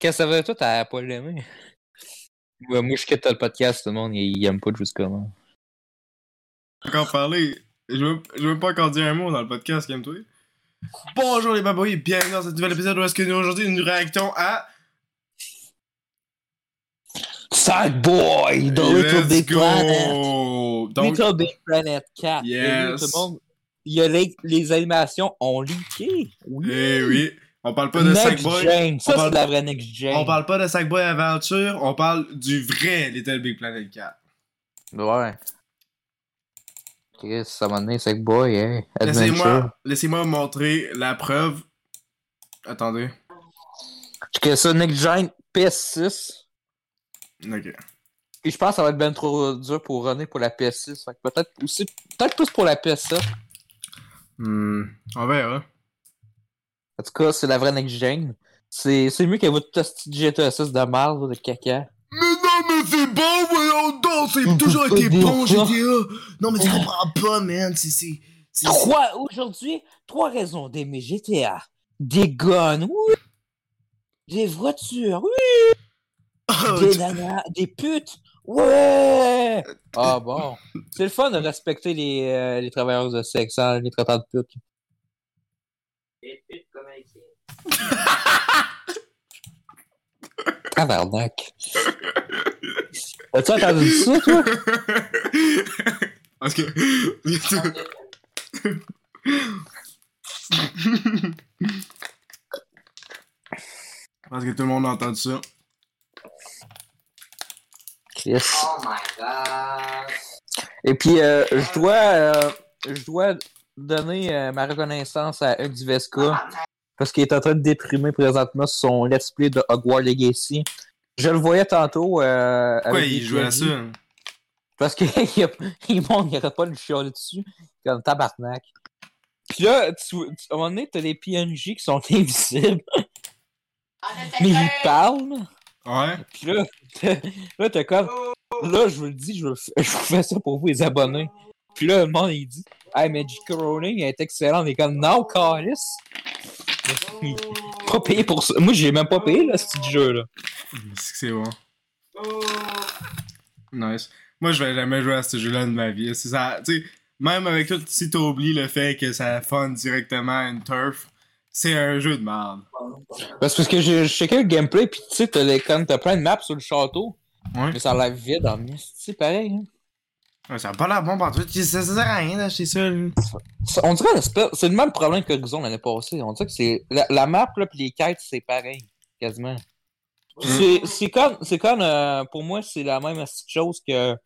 Qu'est-ce que ça veut, toi, t'as pas l'aimé? Ouais, moi, je quitte le podcast, tout le monde, il, il aime pas jusqu'à comment. Encore parler. Je veux, je veux pas encore dire un mot dans le podcast, calme-toi. Bonjour les babouilles, bienvenue dans ce nouvel épisode où est-ce que nous aujourd'hui nous réactons à. Sackboy! The Little Big go! Planet! Donc, Little Big Planet 4. Yes. Tout le monde, il y a les, les animations ont leaké. Oui. eh oui, on parle pas de Next Sackboy. Gen. Ça, On parle- c'est de la vraie Next Gen. On parle pas de Sackboy Aventure, on parle du vrai Little Big Planet 4. Ouais. Chris, ça m'a donné Sackboy, hein. Laissez-moi laissez-moi montrer la preuve. Attendez. Que ça, Next Gen PS6. Ok. Et je pense que ça va être bien trop dur pour runner pour la PS6. Fait que peut-être aussi, peut-être plus pour la PS7. Hmm, on verra. En tout cas, c'est la vraie Next Gen. C'est c'est mieux que votre petit GTA 6 de marde, de caca. Mais non, mais c'est bon, voyons donc, c'est toujours été bon, GTA. Non, mais tu comprends pas, man, c'est... Trois, aujourd'hui, trois raisons d'aimer GTA. Des guns, oui. Des voitures, oui. Ah, Des tu- nanas, des putes, ouais. Ah bon. C'est le fun de respecter les, euh, les travailleurs de sexe, hein, les traitants de putes. Tabarnak. As-tu entendu ça, toi? Parce que... Parce que tout le monde a entendu ça. Chris. Oh my god. Et puis, euh, je dois, euh, je dois donner euh, ma reconnaissance à Hugues Vesca parce qu'il est en train de déprimer présentement sur son let's play de Hogwarts Legacy. Je le voyais tantôt. Euh, Pourquoi avec il des jouait à ça? Parce qu'il il monte, il arrête pas de chialer dessus. Comme tabarnak. Puis là, tu, tu- à un moment donné, t'as les PNJ qui sont invisibles, mais ils parlent. Ouais? Puis là, là, t'as comme. Là, je vous le dis, je, veux je vous fais ça pour vous, les abonnés. Puis là, le monde, il dit Hey, mais J.K. Rowling, est excellent. On est comme Non, Carlis. Pas payé pour ça. Moi, j'ai même pas payé, là, ce petit jeu-là. C'est bon. Nice. Moi, je vais jamais jouer à ce jeu-là de ma vie. C'est ça, tu sais, même avec tout, si t'oublies le fait que ça fun directement à une turf, c'est un jeu de merde. Parce parce que j'ai checké le gameplay, puis tu sais, t'as plein de maps sur le château. Ouais. Mais ça l'air vide en C'est pareil. Hein. Ouais, ça a pas l'air bon partout. Ça, ça sert à rien d'acheter ça. On dirait l'espèce- c'est le même problème qu'Horizon l'année passée. On dirait que c'est. La, la map, là, pis les quêtes, c'est pareil. Quasiment. C'est c'est comme. Euh, pour moi, c'est la même chose que.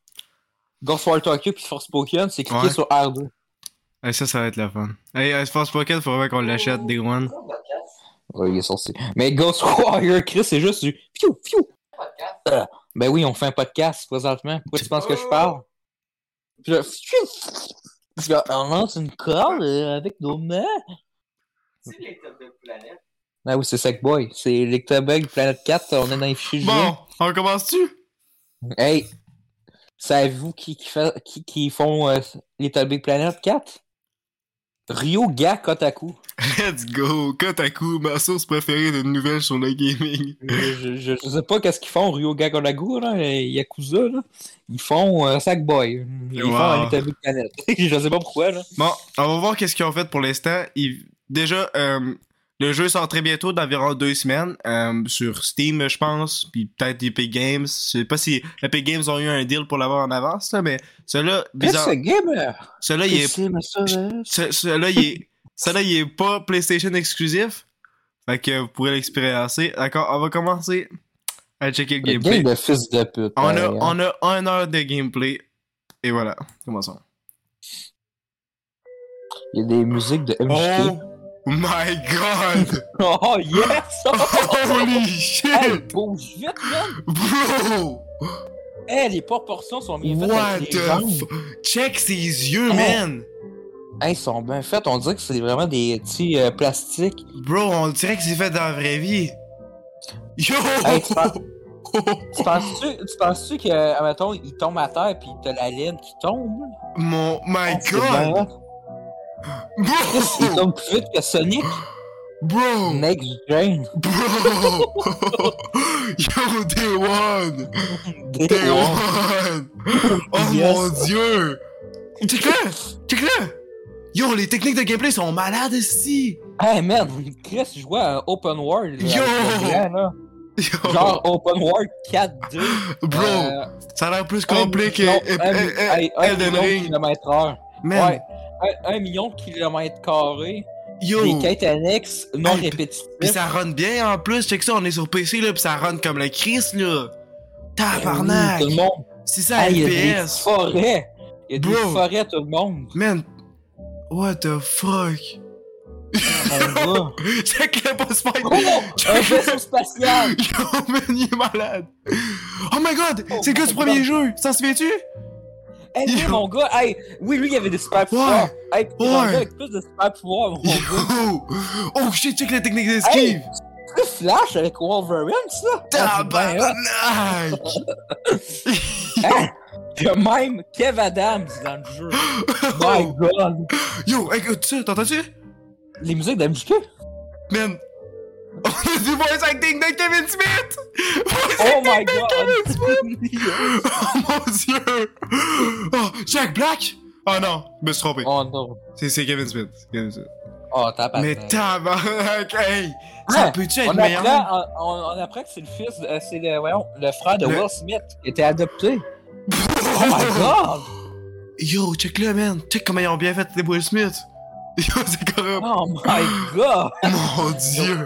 Ghostwire Tokyo puis Forspoken, c'est cliquer Ouais. sur R2. Ouais, ça, ça va être la fun. Hey, euh, Force Pocket, faut vraiment qu'on l'achète, Day One. Ouais, il est sorti. Mais Ghostwire, Chris, c'est juste du. Fiou, fiou. Euh, ben oui, on fait un podcast présentement. Pourquoi tu penses que je parle? Puis là, qu'on lance une corde euh, avec nos mains. C'est de planète. Ah oui, c'est Sackboy. C'est Lictobug Planet 4. On est dans les fichiers. Bon, on commence-tu? Hey, savez-vous qui, qui, fait, qui, qui font euh, Little Big Planet 4? Ryoga Kotaku. Let's go! Kotaku, ma source préférée de nouvelles sur le gaming. je, je, je- je sais pas qu'est-ce qu'ils font, Ryoga Kotaku, là, et Yakuza, là. Ils font euh, Sackboy. Ils Wow. font Little Big Planet. je sais pas pourquoi, là. Bon, on va voir qu'est-ce qu'ils ont fait pour l'instant. Ils- Déjà, euh, le jeu sort très bientôt, d'environ deux semaines, euh, sur Steam, je pense, puis peut-être Epic Games. Je sais pas si Epic Games ont eu un deal pour l'avoir en avance, là, mais celui-là, bizarre, c'est, gamer? celui-là, il est, celui-là, il est, celui-là, il est pas PlayStation exclusif. Fait que vous pourrez l'expériencer. D'accord, on va commencer à checker le Le gameplay. game de fils de pute. On a, hein. on a un heure de gameplay. Et voilà, commençons. Il y a des musiques de MJK. Oh my god! Oh, yes! Holy hey, shit! bouge vite, man! Bro! Hey, les proportions sont bien faites What the f... Check ses yeux, man! Hey, ils sont bien faits. On dirait que c'est vraiment des petits euh, plastiques. Bro, on dirait que c'est fait dans la vraie vie. Yo! Hey, tu penses- Tu penses-tu, tu penses-tu que, admettons, il tombe à terre pis t'as la laine qui tombe? Mon... My Ah, god! Hot. Il Bro! tombe plus vite que Sonic. Bro! Next Gen. Bro! Yo, Day One! Day Day One. Oh Yes. mon dieu! Check-le! Check-le! Yo, les techniques de gameplay sont malades ici! Hey man, Chris jouait à Open World. Yo! là. Genre Open World 4-2. Bro! euh, ça a l'air plus un Elden Ring. Man, Ouais. Un, un million de kilomètres carrés. yo! Des quêtes annexes non Hey, répétitives. Pis ça run bien en plus, check ça, on est sur PC là, pis ça run comme le Chris là! Tabarnak! Tout le monde. C'est ça, Hey, il y a des FPS! forêts. Il y a des Bro. forêts, tout le monde. Man! What the fuck? Mon gars. Check le boss fight! Oh, un vaisseau spatial. Yo, man, il est malade! Oh my god! Oh c'est le gars du premier jeu! T'en souviens-tu? Hey, Yo. mon gars. Hey, oui, lui, il avait des super pouvoirs. Hey, t'es un gars avec plus de super pouvoirs, mon gars. Oh shit, check la technique d'esquive! C'est Flash avec Wolverine, ça? Tabarnak! Hein? Il y a même Kev Adams dans le jeu. My god. Yo, écoute ça, t'entends-tu? Les musiques de MJK? Man! A du voice acting de Kevin Smith! Voice Oh my de Kevin Smith! god. Oh mon dieu! Oh, Jack Black? Oh non, je me suis trompé. oh non. C'est c'est Kevin Smith. Kevin Smith. Oh, t'as pas Mais tabarnak, hey! Ça Ah, peut-tu être on meilleur? apprend, on, apprend que c'est le fils, de- c'est le, voyons, le frère de Will Smith qui était adopté. Oh my god! Yo, check le man! Check comment ils ont bien fait les Will Smith! C'est correct! Oh my god! Mon dieu!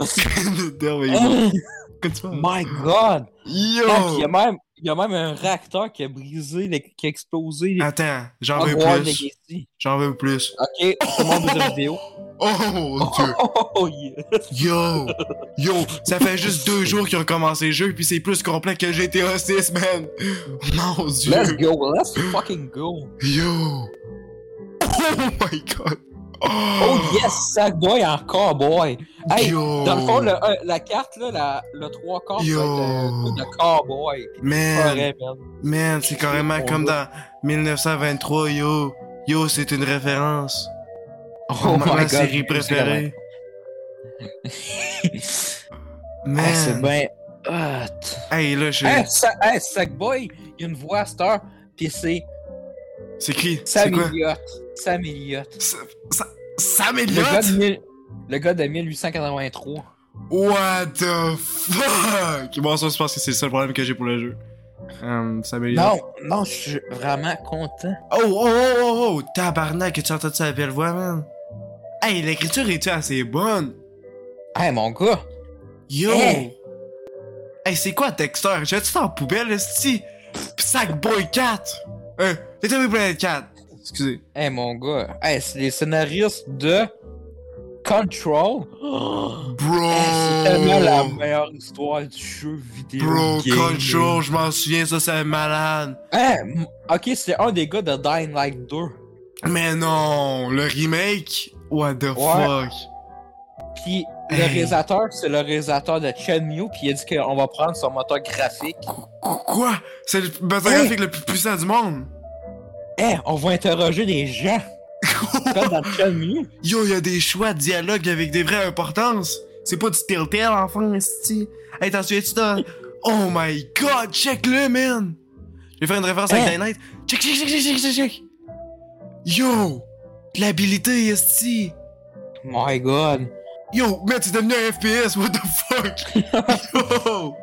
Oh parles? my god! Yo! Il y a même, il y a même un réacteur qui a brisé, le- qui a explosé. Attends, j'en veux plus. J'en veux plus. Ok, c'est mon deuxième vidéo. Oh mon dieu! Oh yes! Yo! Yo! Ça fait juste deux jours qu'ils ont commencé le jeu, puis c'est plus complet que GTA 6, man! Mon dieu! Let's go, let's fucking go! Yo! Oh my god! Oh yes, Sackboy en cowboy! Hey, Yo! dans le fond, le- euh, la carte, là, la, le trois quarts, Yo. être le, le cowboy. Man! forêt, man. Man, c'est carrément Oh, comme dans 1923, yo! Yo, c'est une référence! Oh ma, my ma god. série préférée! Man! Ah, c'est bien hot. Hey, là, je... Hey, Sa- hey, Sackboy, il y a une voix à cette heure, pis c'est C'est qui? C'est quoi? Sam Elliott. Sa- Sa- Sam Le gars, de Elliott? mille- le gars de 1883. What the fuck? Bon, ça, je pense que c'est le seul problème que j'ai pour le jeu. Um, Sam Elliott. Non, non, je suis vraiment content. Oh, oh, oh, oh, oh! Tabarnak, tu entendu sa belle voix, man? Hey, l'écriture est-tu assez bonne? Hey, mon gars. Yo! Hey. Hey, c'est quoi Dexter? J'ai-tu ça en poubelle, esti? Sackboy 4! Euh, Little Big Planet 4! Excusez. Hey, mon gars. Hey, c'est les scénaristes de Control. Oh, Bro! hey, c'est tellement la meilleure histoire du jeu vidéo. Bro, game. Control, je m'en souviens, ça c'est malade. Hey, ok, c'est un des gars de Dying Light 2. Mais non, le remake? What the Ouais. fuck? Puis le réalisateur, c'est le réalisateur de Shenmue, puis il a dit qu'on va prendre son moteur graphique. Qu- Quoi? C'est le moteur Hey. graphique le plus puissant du monde? Eh, on va interroger des gens. Comme dans. Yo, y a des choix de dialogue avec des vraies importances. C'est pas du Telltale, enfin, esti. Hey, t'en souviens-tu dans... Oh my god, check-le, man! Je vais faire une référence avec Hein? Dying Light. Check, check, check, check, check, check! Yo! L'habilité, esti! My god. Yo, man, c'est devenu un FPS, what the fuck? Yo!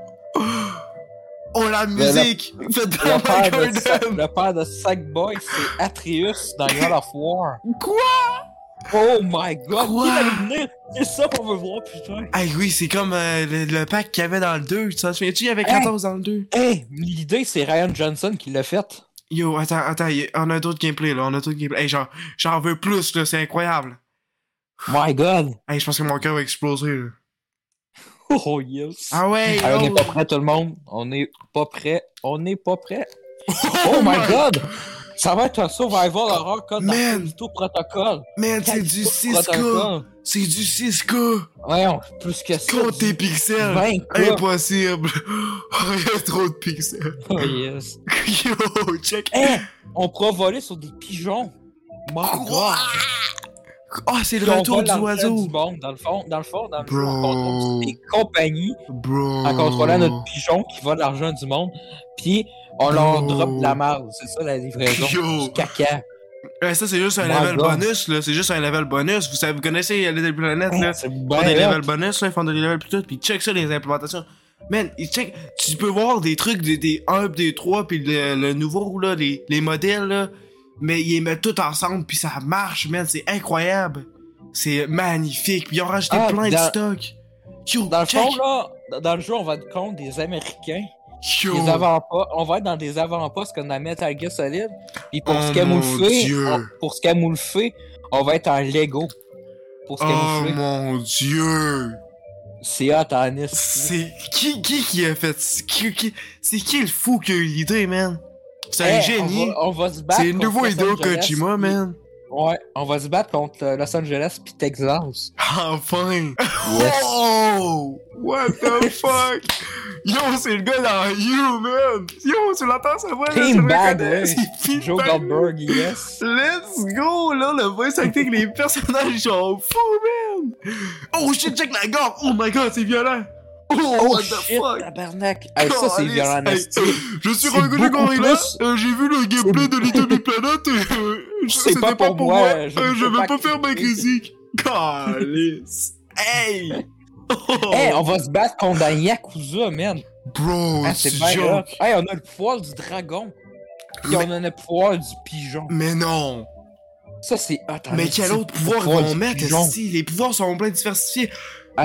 Oh, la musique! Faites Le dans père, de le père de Sackboy, c'est Atreus dans God of War. Quoi? Oh my god, Quoi? le? C'est ça qu'on veut voir, putain. Hey, oui, c'est comme euh, le, le pack qu'il y avait dans le 2. Tu t'en souviens-tu? Il y avait Hey. 14 dans le 2. Hey, l'idée, c'est Ryan Johnson qui l'a faite. Yo, attends, attends, on a d'autres gameplay là, on a d'autres gameplay. Hey, j'en veux plus là, c'est incroyable. My god. Hey, je pense que mon cœur va exploser là. Oh yes. Ah ouais, Hey, on n'est pas prêt, tout le monde. On n'est pas prêt. On n'est pas prêt. Oh my god! Ça va être un survival horror code dans Man. Callisto Protocol. Man, c'est du Callisto 6K. Protocol. C'est du 6K. Voyons, plus que ça. Compte tes pixels. 20K. Impossible. Oh, y a trop de pixels. Oh yes. Yo, check. Hey, on pourra voler sur des pigeons. God. Ah, c'est le retour du oiseau. du monde. Dans le fond, dans le fond, dans le jeu, on Bro. contrôle des compagnies Bro. en contrôlant notre pigeon qui vole l'argent du monde. Puis on leur Bro. drop de la merde. C'est ça la livraison. Yo. Du caca. Ouais, ça, c'est juste un My level God. bonus, là. C'est juste un level bonus. Vous, savez, vous connaissez euh, Little Planet, là. C'est font des levels bonus, là. Ils font des levels plus tout. Puis check ça, les implémentations. Man, check. Tu peux voir des trucs des, des 1 pis des 3 puis le, le nouveau, là, les, les modèles, là. Mais ils les mettent tout ensemble puis ça marche, man. C'est incroyable. C'est magnifique. Puis ils ont rajouté Ah, plein de stocks. Yo, Dans le check. fond, là, dans- le jeu, on va être contre des Américains. Yo. Des avant-postes. On va être dans des avant-postes comme dans Metal Gear Solid. Puis pour Oh se camoufler, on- pour se camoufler, on va être en Lego. Pour se Oh mon dieu. C'est hot en. C'est qui qui qui a fait qui, qui- c'est qui le fou qui a eu l'idée man? C'est un Hey, génie. On va, on va se battre. C'est une contre nouveau Hideo Kojima puis- man. Ouais, on va se battre contre Los Angeles puis Texas. Enfin. Yes. Oh what the fuck? Yo c'est le gars dans You man. Yo tu l'entends sa voix là, Team le Bad, ouais. Joe. Goldberg, yes. Let's go là le voice acting les personnages ils sont fous man. Oh shit check la gorge. Oh my god c'est violent. Oh, Oh what the shit, fuck? tabarnak. Hey, ça, c'est violent, Hey. Je suis beaucoup Gorilla, euh, j'ai vu le gameplay de Little Big Planet et euh, C'est c'était pas pour moi, je, euh, je peux vais pas pas faire ma critique. Calice. Hey! Oh. Hey, on va se battre contre un Yakuza, man. Bro, Ah, c'est joke. Hey, on a le poil du dragon. Puis on a le poil du pigeon. Mais non! Ça, c'est en Mais quel autre pouvoir ils vont mettre ici? Les pouvoirs sont plein diversifiés.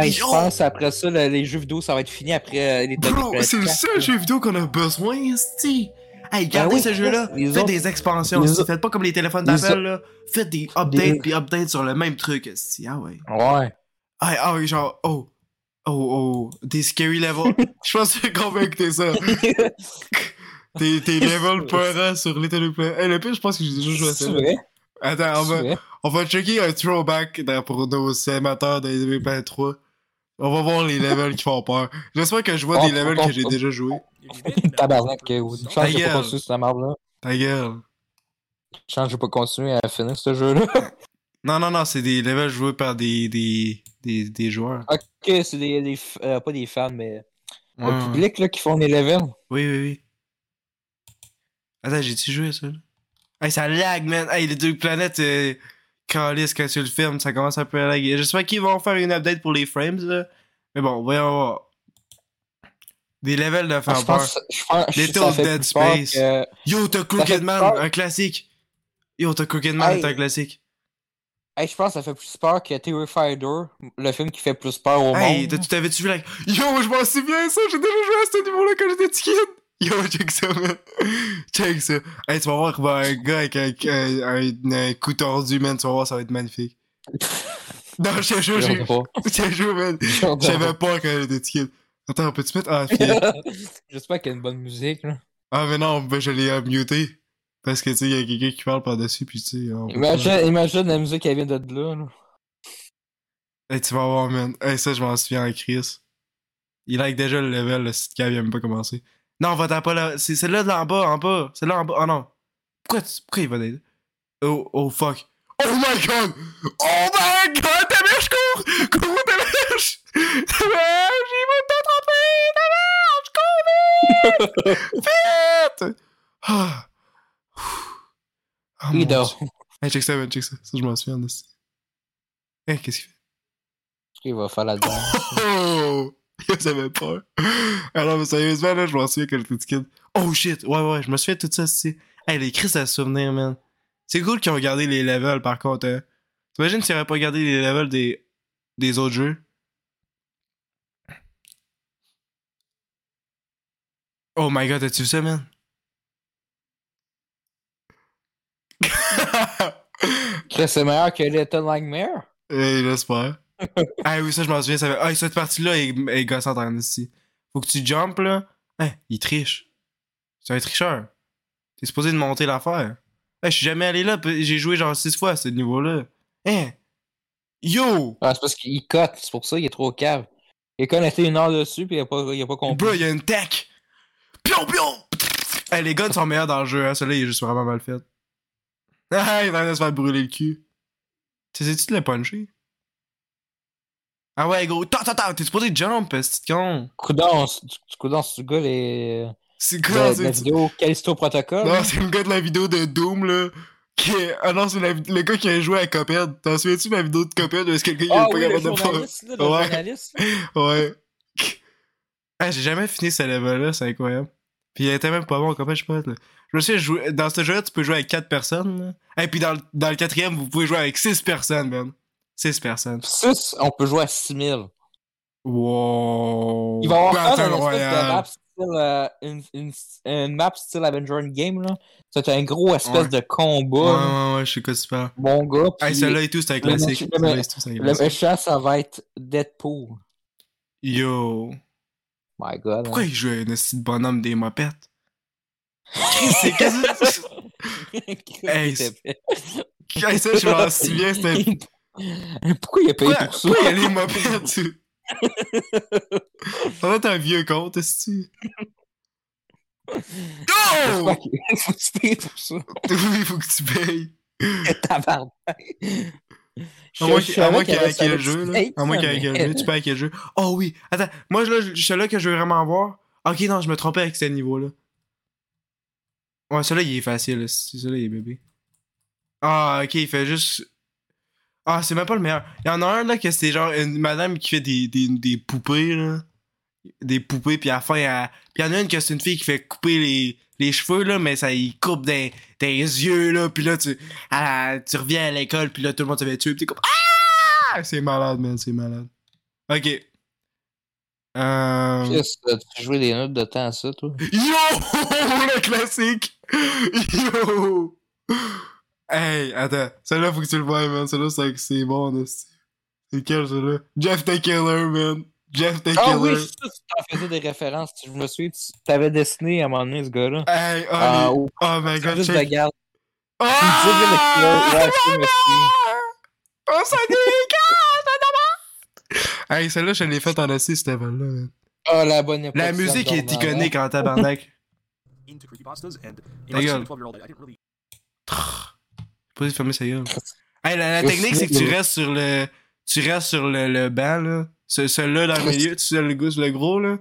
Hey, je pense après ça, le- les jeux vidéo, ça va être fini après euh, les Bro, c'est le seul 4, jeu vidéo qu'on a besoin, ici. Hey, gardez oui, ce jeu-là. les Faites des expansions. les Faites pas comme les téléphones les d'appel, là. Faites des updates puis updates sur le même truc, ici. Ah ouais. Ouais. Ah, ah oui, genre, oh, oh, oh, des scary levels. Je pense que convaincu que t'es ça. T'es, level peurant sur Little Planet. Hey, le pire, je pense que j'ai déjà joué à ça. Attends, on va, vrai? on va checker un throwback pour nos amateurs de Little Planet 3. On va voir les levels qui font peur. J'espère que je vois des levels que j'ai déjà joués. Tabarnak, une chance Ta que j'ai pas continué cette merde-là. Ta gueule. Chance que j'ai pas continué à finir ce jeu-là. Non, non, non, c'est des levels joués par des, des, des, des joueurs. ok, c'est des, euh, pas des fans, mais Ouais, le public là, qui font des levels. Oui, oui, oui. Attends, j'ai-tu joué à ça? là? Hey, ça lag, man! Hey, les deux planètes, euh, calice, quand tu le filmes, ça commence un peu à laguer. J'espère qu'ils vont faire une update pour les frames, là. Mais bon, voyons voir. Des levels de Ah, faire peur. Little Dead Space. que- Yo, t'as Crooked Man, peur. un classique. Yo, t'as Crooked Man, Hey. un classique. Hey, je pense que ça fait plus peur que Terrifier 2, le film qui fait plus peur au Hey, monde. tu t'avais-tu vu la... Yo, je m'en souviens, ça, j'ai déjà joué à ce niveau-là quand j'étais kid. Yo, check ça, man. Check ça. Hey, tu vas voir qu'il va un gars avec un, un, un- un coup tordu, man. Tu vas voir, ça va être magnifique. Non, je te jure, Je te jure, man. J'avais pas. peur quand j'étais kid. Attends, peux-tu mettre... Ah, puis- J'espère qu'il y a une bonne musique, là. ah mais non, ben, je l'ai euh, muté. Parce que, tu sais, il y a quelqu'un qui parle par-dessus, puis tu sais... pas- Imagine, imagine la musique qui vient de là, là. Hey, tu vas voir, man. Hey, ça, je m'en souviens à Chris. Il like déjà le level, le site il a même pas commencé. Non, va-t'en pas là. C'est celle-là de là en bas, en bas. Celle-là en bas. Oh non. Pourquoi, tu- pourquoi il va d'être. Oh, oh fuck. Oh my god! Oh my god! Ta mèche court! Cours, ta mèche! Ta mèche! Il va t'attraper! Ta mèche! Cours vite! Ah. Oh, Il dort. Hey, check ça, man, check ça. Ça, je m'en souviens de ça. Hey, qu'est-ce qu'il fait? Il va faire la danse. Oh! J'avais peur. Alors, mais sérieusement, là, je m'en souviens quand j'étais petit kid. Oh shit! Ouais, ouais, je me souviens de tout ça, c'est. Hey, les crises à souvenir, man. C'est cool qu'ils ont gardé les levels, par contre. Hein. T'imagines s'ils auraient pas gardé les levels des, des autres jeux? Oh my god, as-tu vu ça, man? Chris, c'est meilleur que Little Nightmare? Hey, j'espère. Ah oui, ça, je m'en souviens. Ça. Ah, cette partie-là est, est gossante en ici. Faut que tu jumpes, là. Hein, il triche. C'est un tricheur. T'es supposé de monter l'affaire. Je suis jamais allé là. J'ai joué genre 6 fois à ce niveau-là. Hein? Yo! Ah, c'est parce qu'il cote, c'est pour ça qu'il est trop cave. Il a connecté une heure dessus, puis il a pas, il a pas compris. Bro, il y a une tech! Pion, pion! Hey, les guns sont meilleurs dans le jeu, hein. Celui-là, il est juste vraiment mal fait. Ah, il va se faire brûler le cul. T'essaies-tu de le puncher? Ah ouais, gros. Attends, attends, t'es supposé jump, c'est con. Coudon, c'est le gars les... C'est quoi, de la c'est. vidéo Callisto Protocol. Non, c'est le gars de la vidéo de Doom, là. Qui est... Ah non, c'est la- le gars qui a joué à Cuphead. T'en souviens-tu de la vidéo de Cuphead où est-ce que le gars il est pas capable de Ouais. journaliste. Ouais. Ah, j'ai jamais fini ce level-là, c'est incroyable. Puis il était même pas bon Cuphead, je sais pas. là. Je me souviens, dans ce jeu-là, tu peux jouer avec 4 personnes. Là. Et puis dans, le- dans le quatrième, vous pouvez jouer avec 6 personnes, man. 6 personnes. 6, on peut jouer à 6000. Wow. Il va y avoir de Royale. map style, euh, une, une, une map style Avenger Endgame, là. C'est un gros espèce Ouais. de combat. Ouais, là. ouais, ouais, je sais quoi tu parles. Mon gars, Hey, puis celle-là et tout, c'est un classique. un le méchant, ça va être Deadpool. Yo. My god. Pourquoi hein. il joue à un de bonhomme des mopettes? c'est que Hey, c'est- Hey, ça, je m'en souviens, c'était. Pourquoi il a payé Pourquoi, pour ça? pourquoi il y a les mopettes? tu- Ça doit être un vieux compte, est-ce Pourquoi Yo! il faut que tu payes pour ça? Il faut que tu payes. Tabarnak. À moins Je- je qu'il- à moins savais qu'il y ait avait ça jeu, là. À moins qu'il y ait mais- jeu. Tu peux hacker le jeu. Oh oui. Attends, moi, là, celui-là que je veux vraiment voir. Ok, non, je me trompais avec ce niveau-là. Ouais, celui-là, il est facile. là. Celui-là, il est bébé? Ah, ok, il fait juste. Ah, c'est même pas le meilleur. Il y en a un, là, que c'est genre une madame qui fait des, des, des poupées, là. Des poupées, puis à la fin, elle... Puis il y en a une que c'est une fille qui fait couper les, les cheveux, là, mais ça y coupe des, des yeux, là. Puis là, tu, tu reviens à l'école, puis là, tout le monde t'avait tué, puis t'es comme Ah! C'est malade, man, c'est malade. Ok. Euh... Tu joues des notes de temps à ça, toi? Yo! Le classique! Yo! Hey, attends. Celui-là, faut que tu le vois, man. Celui-là, c'est c'est bon. C'est quel, celui-là? Jeff the Killer, man. Jeff the Ah oui, Killer. ça, tu t'en faisais des références. Je me souviens, tu t'avais dessiné à un moment donné, ce gars-là. Hey, oh, Ah, les- ou oh my god, juste check. garde. Oh! Killer. Je souviens. Oh, ça dégueule! Hey, celle-là, je l'ai faite en assis, cette level-là, man. Ah, la bonne époque. La musique est iconique en tabarnak. into creepypastas and Ta gueule. Pas de fermer sa gueule. Hey, la, la technique, c'est que tu restes sur le. Tu restes sur le, le banc, là. Ce- Celui-là dans le milieu, tu sais, le gars, le gros, là.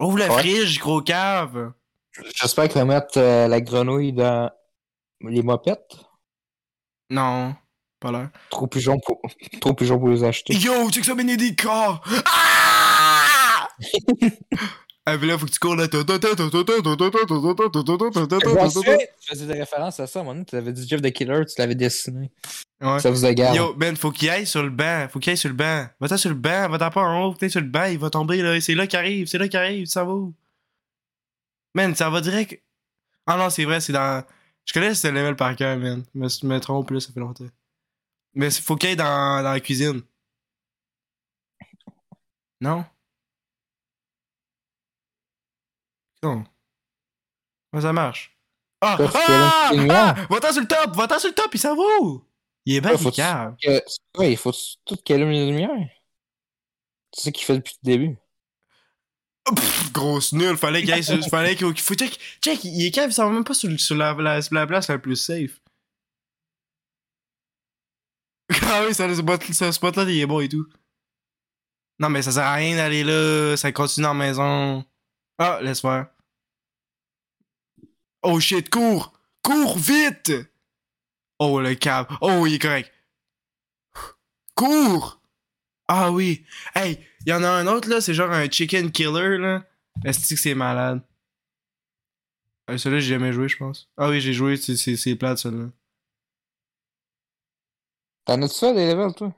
Ouvre le Ouais. frige, gros cave. J'espère qu'ils vont mettre euh, la grenouille dans les mopettes. Non, pas l'air. Trop pigeon pour, trop pigeon pour les acheter. Yo, check ça, mener des corps! Ah! ah, mais là, faut que tu cours là. Tu faisais des références à ça, donné, tu avais dit Jeff the Killer, tu l'avais dessiné. Ouais. Ça vous garde. Yo, Ben, faut qu'il aille sur le banc. Faut qu'il aille sur le banc. Va-t'en sur le banc. Va-t'en pas en haut. T'ailles sur le banc. Il va tomber, là. C'est là qu'il arrive. C'est là qu'il arrive. Ça va où? Man, ça va direct. Ah non, c'est vrai, c'est dans. Je connais ce level par cœur, man. Je me, je me trompe, là, ça fait longtemps. Mais faut qu'il aille dans, dans la cuisine. Non? Non. Comment ça marche? Ah! Ah! ah! Va-t'en sur le top! Va-t'en sur le top, il s'en va où? Il est bien Ouais, cave. Que- Ouais, il faut tout qu'il allume les lumières. C'est ça qu'il fait depuis le début. Pff, grosse nulle, fallait qu'il aille sur. Fallait qu'il faut check. Check, il est cave, il s'en va même pas sur, sur la, la, la place la plus safe. Ah oui, ça, le spot, ce spot là, il est bon et tout. Non, mais ça sert à rien d'aller là, ça continue en maison. Ah, laisse faire. Oh shit, cours! Cours vite! Oh le câble. Oh, il est correct. Cours! Ah oui. Hey, il y en a un autre là, c'est genre un chicken killer là. Est-ce que c'est malade? Euh, celui-là, j'ai jamais joué, je pense. Ah oui, j'ai joué, c'est- plate celui-là. T'en as-tu ça, des levels, toi?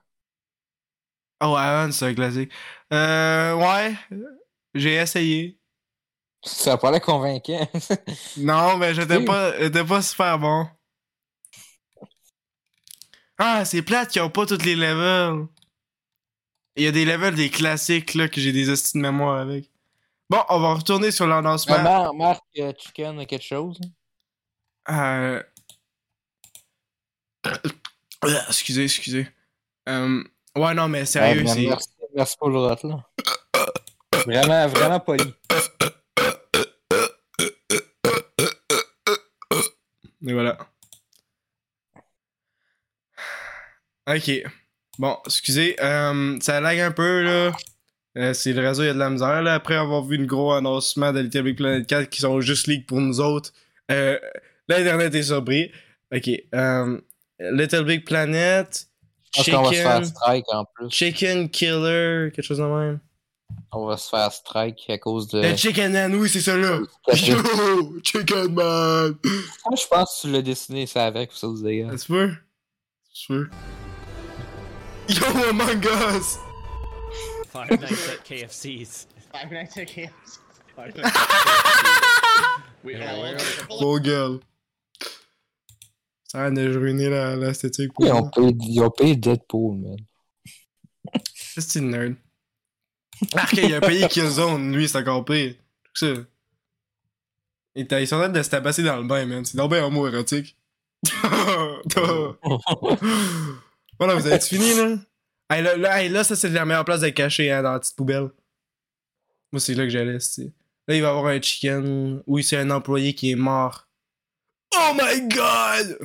Oh, Aaron, c'est un classique. Euh, ouais, j'ai essayé. Ça l'air convaincant. Non, mais j'étais pas, j'étais pas super bon. Ah, c'est plate qu'ils ont pas tous les levels. Il y a des levels des classiques là que j'ai des hosties de mémoire avec. Bon, on va retourner sur l'annoncement. Maman, marque euh, chicken quelque chose. Euh... euh, Excusez, excusez. Euh, Ouais, non, mais sérieux, Ouais, c'est. merci, merci pour le rot, là. Vraiment, vraiment poli. Et voilà. Ok. Bon, excusez, euh, ça lag un peu, là. Euh, c'est le réseau, il y a de la misère, là. Après avoir vu une gros annoncement de Little Big Planet 4 qui sont juste leaks pour nous autres, euh, l'Internet est surpris. Ok. Euh, Little Big Planet, qu'on va se faire Chicken, strike en plus. Chicken Killer, quelque chose de même. On va se faire strike à cause de. Le Chicken Man, oui, c'est ça, là. Yo, Chicken Man! Moi, je pense que tu l'as dessiné ça avec, ça vous dire. Tu peux? Tu peux? Yo, Among Us! Five Nights at KFC's. Five Nights at KFC. Five Nights at We all Beau gueule. Ça a la- l'esthétique pour Ils ont moi. payé, ils ont payé Deadpool, man. C'est une nerd. Ok, il a payé Killzone, lui, c'est encore pire. Ça. Ils sont en train de se tabasser dans le bain, man. C'est donc bien homo-érotique. voilà, vous avez fini, là? Hey, là, là, hey, là, ça, c'est la meilleure place de cacher, hein, dans la petite poubelle. Moi, c'est là que j'allais. Là, il va y avoir un chicken. Oui, c'est un employé qui est mort. Oh my god!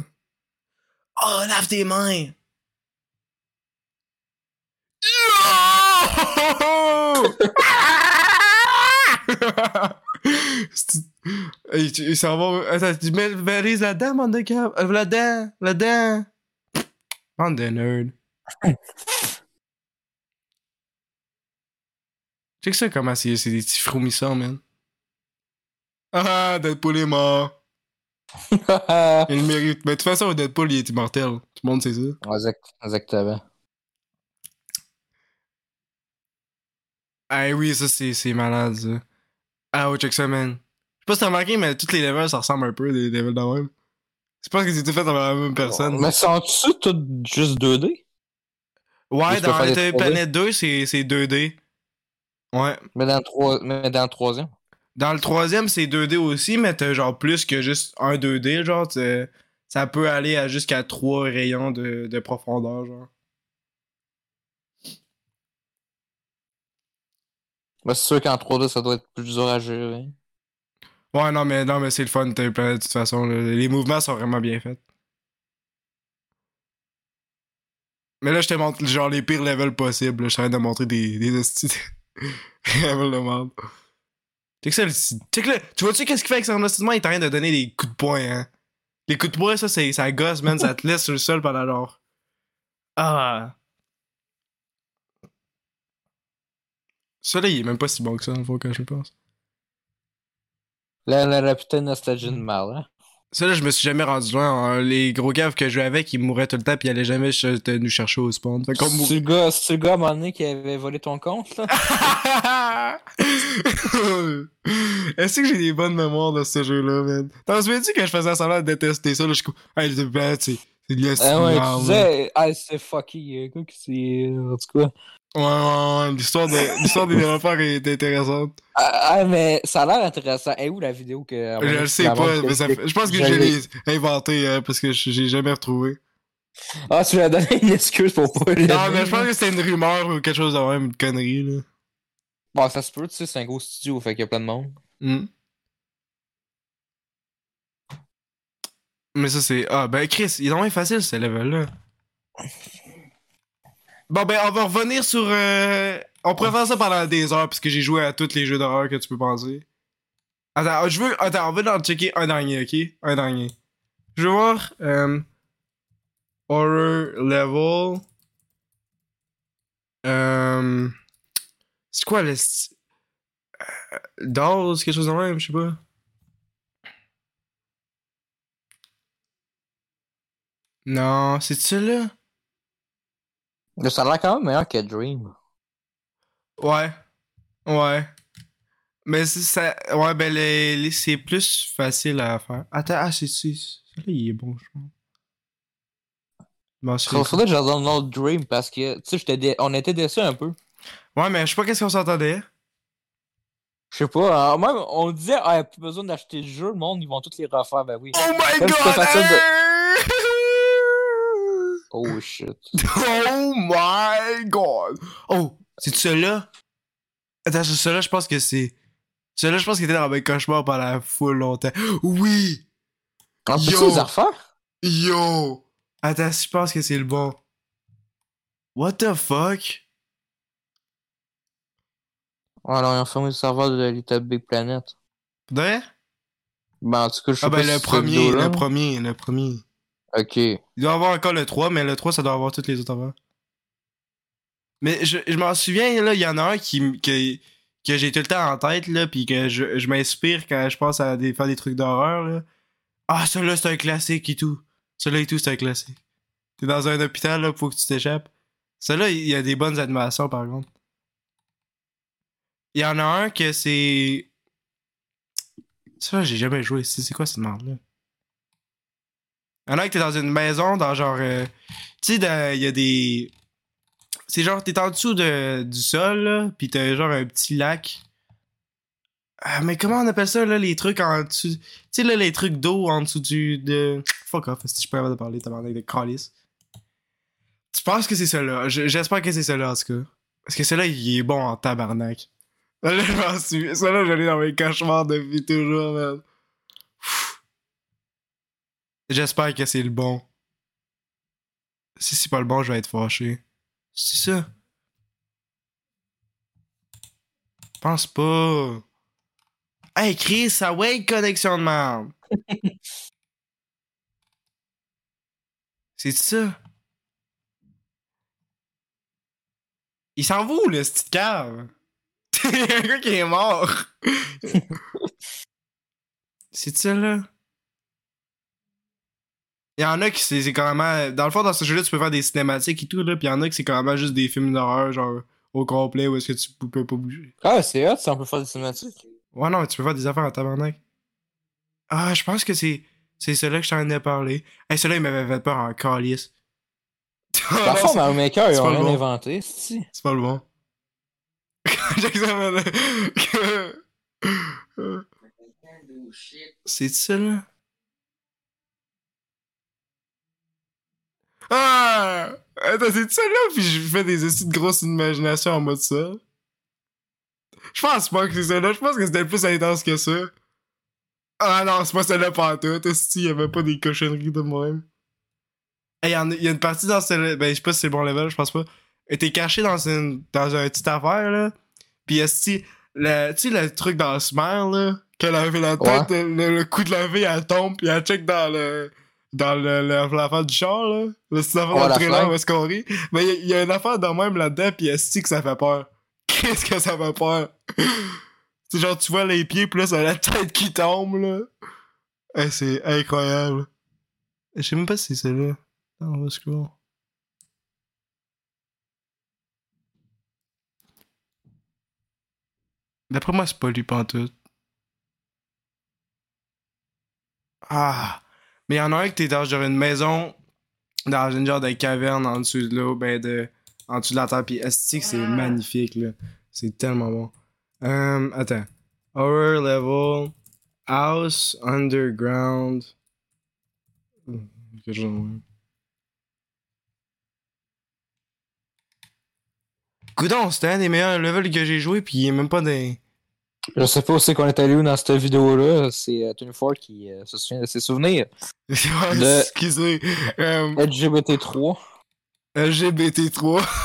Oh, lave tes mains! Hey, tu- il s'en va. Attends, tu mets valise là-dedans, bande de câbles. Euh, Là-dedans, là-dedans. Bande de nerd. Check ça comment c'est c'est des petits froumissants, man? Ah, Deadpool est mort. Il mérite. Mais de toute façon, Deadpool, il est immortel. Tout le monde sait ça. Exact- Exactement. Ah oui, ça, c'est malade, ça. Ah ouais, check ça, man. Je sais pas si t'as remarqué, mais tous les levels, ça ressemble un peu, des levels de même. C'est pas que c'est tout fait par la même personne. Mais sont-tu tous juste 2D? Ouais, dans Little 3D. Planet 2, c'est c'est 2D. Ouais. Mais dans le, trois- mais dans le troisième? Dans le troisième, c'est 2D aussi, mais t'as genre plus que juste un 2D, genre, ça peut aller à jusqu'à 3 rayons de, de profondeur, genre. Mais c'est sûr qu'en 3D, ça doit être plus dur à gérer. Ouais, non, mais, non, mais c'est le fun, de toute façon. Les mouvements sont vraiment bien faits. Mais là, je te montre genre les pires levels possibles. Je suis de montrer des, des levels de. Check ça, le-. Tu vois-tu qu'est-ce qu'il fait avec son investissement? Il est en de donner des coups de poing, hein. Les coups de poing, ça, c'est, ça gosse, man. ça te laisse sur le sol pendant genre. Ah. Ça, là, il est même pas si bon que ça, dans le fond, quand je pense. La, la, la putain de nostalgie de mal, hein? Ça, là, je me suis jamais rendu loin. hein. Les gros caves que je jouais avec, ils mouraient tout le temps, puis ils allaient jamais ch- nous chercher au spawn. Fait C'est le gars, c'est le gars à un moment donné qui avait volé ton compte, là? Est-ce que j'ai des bonnes mémoires de ce jeu-là, man? T'en souviens-tu que je faisais semblant de détester ça, là, je suis hey, c'est de la Ah ouais, tu disais, ah, c'est fucky, euh, quoi que c'est. En tout cas. Ouais, ouais, ouais, l'histoire de- l'histoire des développeurs est intéressante. Ah, ah, mais ça a l'air intéressant. Et où la vidéo que. Je le sais pas, mais ça fait- je pense que Je l'ai. l'ai inventé, hein, parce que je- j'ai jamais retrouvé. Ah, tu lui as donné une excuse pour pas le. Non, mais je pense que c'était une rumeur ou quelque chose de même, une connerie, là. Bon, ça se peut, tu sais, c'est un gros studio, fait qu'il y a plein de monde. Hmm. Mais ça, c'est. Ah, ben, Chris, il est vraiment facile, ce level-là. Bon, ben, on va revenir sur. euh, On pourrait faire ça pendant des heures, puisque j'ai joué à tous les jeux d'horreur que tu peux penser. Attends, je veux. Attends, on va en checker un dernier, ok? Un dernier. Je veux voir. euh, Horror level. Euh. C'est quoi le. Dolls, quelque chose de même, je sais pas. Non, c'est ça là? Mais ça a l'air quand même meilleur que Dream. Ouais. Ouais. Mais c'est ça. Ouais, ben les, les- c'est plus facile à faire. Attends, ah, c'est. Celui-là, il est bon, je pense. Bon, c'est- Il faudrait que je redonne l'autre Dream parce que, tu sais, dé- on était déçus un peu. Ouais, mais je sais pas qu'est-ce qu'on s'entendait. Je sais pas, hein, même on disait, ah, y a plus besoin d'acheter le jeu, le monde, ils vont tous les refaire, ben oui. Oh my Comme god! c'était facile de- hein? Oh shit. Oh my god! Oh, c'est celui-là? Attends, celui-là, je pense que c'est. Celui-là, je pense qu'il était dans mes cauchemars pendant full longtemps. Oui! Peut Yo. refaire? Yo! Attends, je pense que c'est le bon. What the fuck? Ouais, alors, ils ont fermé le serveur de Little Big Planet. De? Ben, en tout cas, je sais Ah pas ben si le premier, le premier, le premier. Ok. Il doit avoir encore le 3, mais le 3, ça doit avoir toutes les autres avant. Mais je, je m'en souviens, là, il y en a un qui, que, que j'ai tout le temps en tête, là, pis que je, je m'inspire quand je pense à faire des trucs d'horreur, là. Ah, celui-là, c'est un classique et tout. Celui-là et tout, c'est un classique. T'es dans un hôpital, là, faut que tu t'échappes. Celui-là, il y a des bonnes animations, par contre. Il y en a un que c'est... Ça, j'ai jamais joué. C'est quoi cette merde-là? Il y en a que t'es dans une maison, dans genre... euh, Tu sais, il y a des... C'est genre, t'es en dessous de, du sol, là, pis t'as genre un petit lac. Ah, mais comment on appelle ça, là, les trucs en dessous... Tu sais, là, les trucs d'eau en dessous du... De... Fuck off, si je peux pas de parler, t'as de calice. Tu penses que c'est celui-là? Je- J'espère que c'est celui-là, en tout cas. Parce que celui-là, il est bon en tabarnak. Là. Celui-là, je l'ai dans mes cauchemars depuis toujours, man. J'espère que c'est le bon. Si c'est pas le bon, je vais être fâché. C'est ça? Pense pas. Hey Chris, ça ouais connexion de merde. c'est ça? Il s'en va où, le petit cave? Il y a un gars qui est mort. c'est ça, là? Il y en a qui c'est c'est carrément. Dans le fond, dans ce jeu-là, tu peux faire des cinématiques et tout, là. Puis il y en a qui c'est carrément juste des films d'horreur, genre au complet, où est-ce que tu peux pas bouger. Ah, c'est hot, ça, on peut faire des cinématiques. Ouais, non, mais tu peux faire des affaires en tabarnak. Ah, je pense que c'est. C'est celui-là que je t'en ai parlé. Hey, celui-là, il m'avait fait peur en calice. Fond, Mario Maker, ils ont rien bon. inventé, c'est C'est pas le bon. J'examine. C'est ça, là? Ah! Attends, c'est ça, là? Puis je fais des essais de grosse imagination en mode ça? Je pense pas que c'est ça, là. Je pense que c'était plus intense que ça. Ah non, c'est pas celle-là pas tout. Il y avait pas des cochonneries de même. Hey, y, en a- y a une partie dans ce. Ben, je sais pas si c'est le bon level, je pense pas. T'es caché dans une dans une petite affaire, là. Pis esti, le, tu sais, le truc dans le smile, là, qu'elle avait la tête, le, le coup de la vie, elle tombe, pis elle check dans le. Dans le, le- l'affaire du char, là. Le petit affaire Ouais, dans le trailer où est-ce qu'on rit. Mais y, a- y a une affaire de même là-dedans, pis esti que ça fait peur? Qu'est-ce que ça fait peur? c'est genre, tu vois les pieds, pis là, c'est la tête qui tombe, là. Hey, c'est incroyable. Je sais même pas si c'est là. Non, on va scroll. D'après moi, c'est pas lui pantoute. Ah! Mais il y en a un que t'es dans genre une maison, dans une genre de caverne en dessous de l'eau, ben de. En dessous de la terre, pis Estique, c'est magnifique, là. C'est tellement bon. Euh, attends. Horror level. House underground. Quelque chose. Coudon, c'était un des meilleurs levels que j'ai joué, pis il est même pas des. Je sais pas où c'est qu'on est allé où dans cette vidéo-là. C'est euh, Tony Ford qui euh, se souvient de ses souvenirs. Excusez. Euh, LGBT3. LGBT3.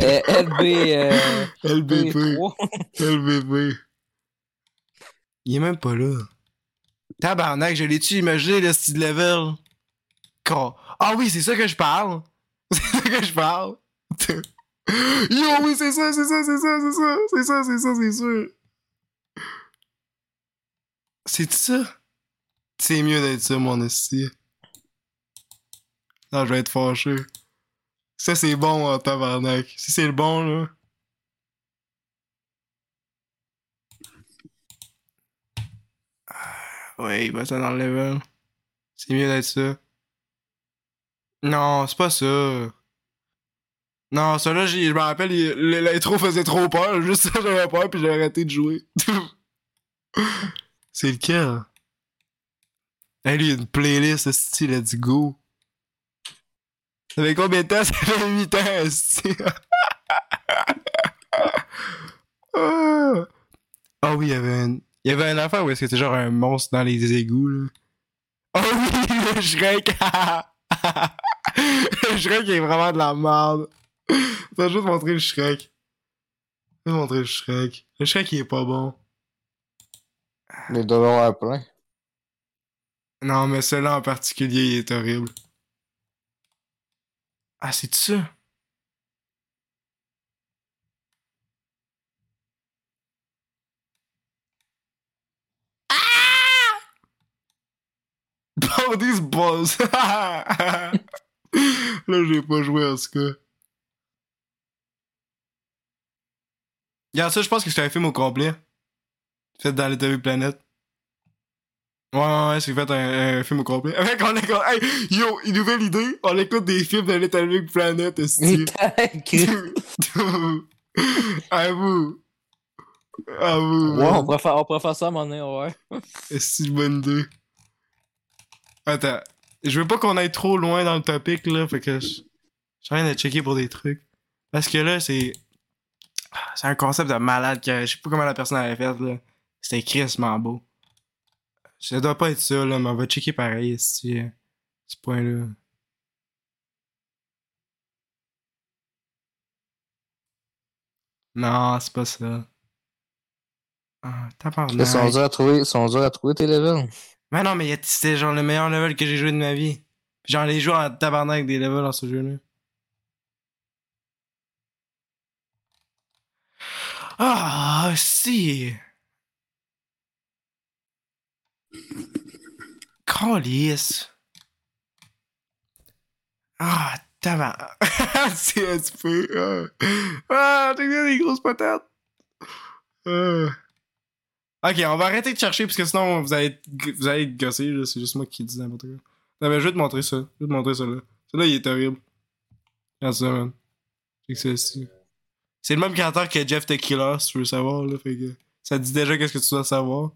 Euh, LB. Euh, LBP. B3. LBP. Il est même pas là. Tabarnak, je l'ai-tu imaginé, le style level? Ah oui, c'est ça que je parle. C'est ça que je parle. Yo, oui, c'est ça, c'est ça, c'est ça, c'est ça, c'est ça, c'est ça, c'est sûr. C'est ça? C'est mieux d'être ça, mon esti. Non, je vais être fâché. Ça, c'est bon, en tabarnak. Si c'est le bon, là. Ouais, il va ça dans le level. C'est mieux d'être ça. Non, c'est pas ça. Non, ça là, je me rappelle, l'intro faisait trop peur. Juste ça, j'avais peur, puis j'ai arrêté de jouer. c'est lequel? Hey, lui, il y a une playlist, style, let's go. Ça fait combien de temps? Ça fait 8 ans, esti. Ah Ah oui, il y avait une... Il y avait une affaire où est-ce que c'était genre un monstre dans les égouts, là. Oh oui, le Shrek! le Shrek est vraiment de la merde. T'as juste montré le Shrek. T'as montré le Shrek. Le Shrek, il est pas bon. Doit y avoir plein. Non, mais celui-là en particulier, il est horrible. Ah, c'est ça? Ah! Bordis Balls! Là, j'ai pas joué en ce cas. Regarde ça, je pense que c'est un film au complet. Fait dans Big Planet. Ouais, ouais, ouais, c'est fait un, un film au complet. Mec, on écoute. Hey, yo, une nouvelle idée. On écoute des films de Big Planet, esti. à vous. À vous. Ouais, on pourrait faire, on faire ça à un moment donné, ouais. C'est une bonne idée? Attends. Je veux pas qu'on aille trop loin dans le topic, là. Fait que je je suis en train de checker pour des trucs. Parce que là, c'est. Ah, C'est un concept de malade que je sais pas comment la personne avait fait, là. C'était crissement beau. Ça doit pas être ça, là, mais on va checker pareil, si ce point-là. Non, c'est pas ça. Ah. Ils sont durs à trouver, ils sont durs à trouver tes levels. Mais non, mais c'était genre le meilleur level que j'ai joué de ma vie. J'en ai joué en tabarnak des levels dans ce jeu-là. Ah, si! Calice! Ah, c'est petit peu. Ah, ah t'as des grosses patates! Ah. Ok, on va arrêter de chercher parce que sinon vous allez être, vous allez être gossé. C'est juste moi qui dis n'importe quoi. Non, mais je vais te montrer ça. Je vais te montrer ça là. Ça là, il est horrible. Regarde ça, man. Ça ici. C'est le même créateur que Jeff Tequila, si tu veux savoir, là. Fait que ça te dit déjà qu'est-ce que tu dois savoir.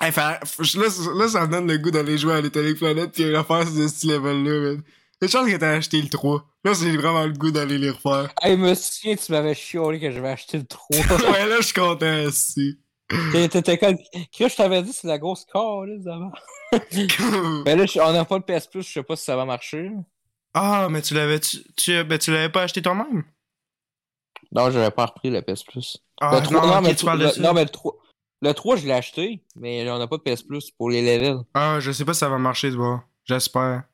Hey, là, là, ça me donne le goût d'aller jouer à Little Big Planet pis refaire ce style level-là, man. Chance que t'as acheté le 3. Là, j'ai vraiment le goût d'aller les refaire. Hey, souviens, tu m'avais chiolé que j'avais acheté le 3. ouais, là, je suis content aussi. T'étais comme. Chris, je t'avais dit, c'est la grosse calice d'avant. Mais là, on n'a pas le PS Plus, je sais pas si ça va marcher. Ah, mais tu l'avais tu, tu, ben, tu l'avais pas acheté toi-même? Non, j'avais pas repris le PS Plus. Ah, le 3, non, mais, le, tu le- ça. non, mais le 3. Le 3, je l'ai acheté, mais on n'a pas de PS Plus pour les levels. Ah, je sais pas si ça va marcher, tu vois. J'espère.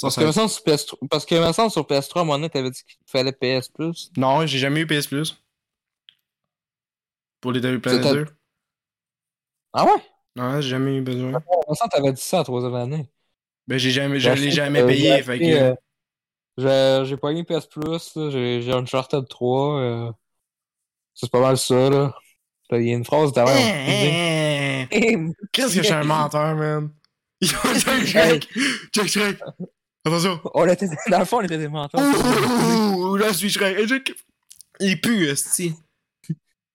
Parce que, me semble, sur PS3, parce que, me semble, sur PS3, à un moment donné, t'avais dit qu'il fallait PS Plus. Non, j'ai jamais eu PS Plus. Pour les Devil Planet C'était- 2. Ah ouais? Non, j'ai jamais eu besoin. Me semble, t'avais dit ça à troisième année. Ben, j'ai jamais, je l'ai jamais euh, payé, fait que. J'ai- J'ai pas eu PS Plus, j'ai j'ai Uncharted 3. euh, C'est pas mal ça, là. Il y a une phrase. Hein, hein. Qu'est-ce que je suis un menteur, man? Check Shrek! Check Shrek! Attention! On était, dans le fond, on était des menteurs. Ouh, là, je suis Shrek! Hey, check! Il pue, esti!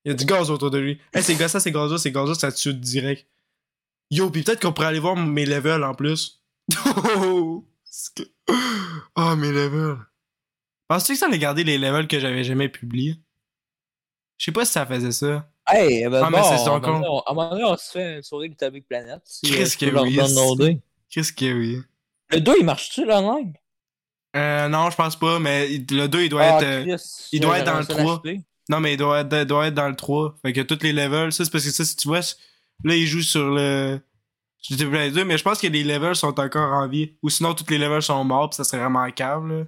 Il y a du gaz autour de lui. Hey, c'est gaz, ça, c'est gazeux, c'est gazeux, ça tue direct. Yo, pis peut-être qu'on pourrait aller voir mes levels en plus. Oh! que- Ah, mes levels. Penses-tu que ça allait garder les levels que j'avais jamais publiés? Je sais pas si ça faisait ça. Hey, ben Ah, mais c'est son compte. à un moment donné, on se fait une du Tabik Planet. Si, Qu'est-ce euh, que oui. Qu'est-ce a, oui? Le 2, il marche-tu là, online? Euh, non, je pense pas, mais le 2, il doit Ah, être. euh, il doit être dans le réussi à 3. l'acheter. Non, mais il doit être, doit être dans le 3. Fait que tous les levels, ça, c'est parce que ça, si tu vois, là, il joue sur le. Je les deux, mais je pense que les levels sont encore en vie. Ou sinon, tous les levels sont morts, pis ça serait vraiment là.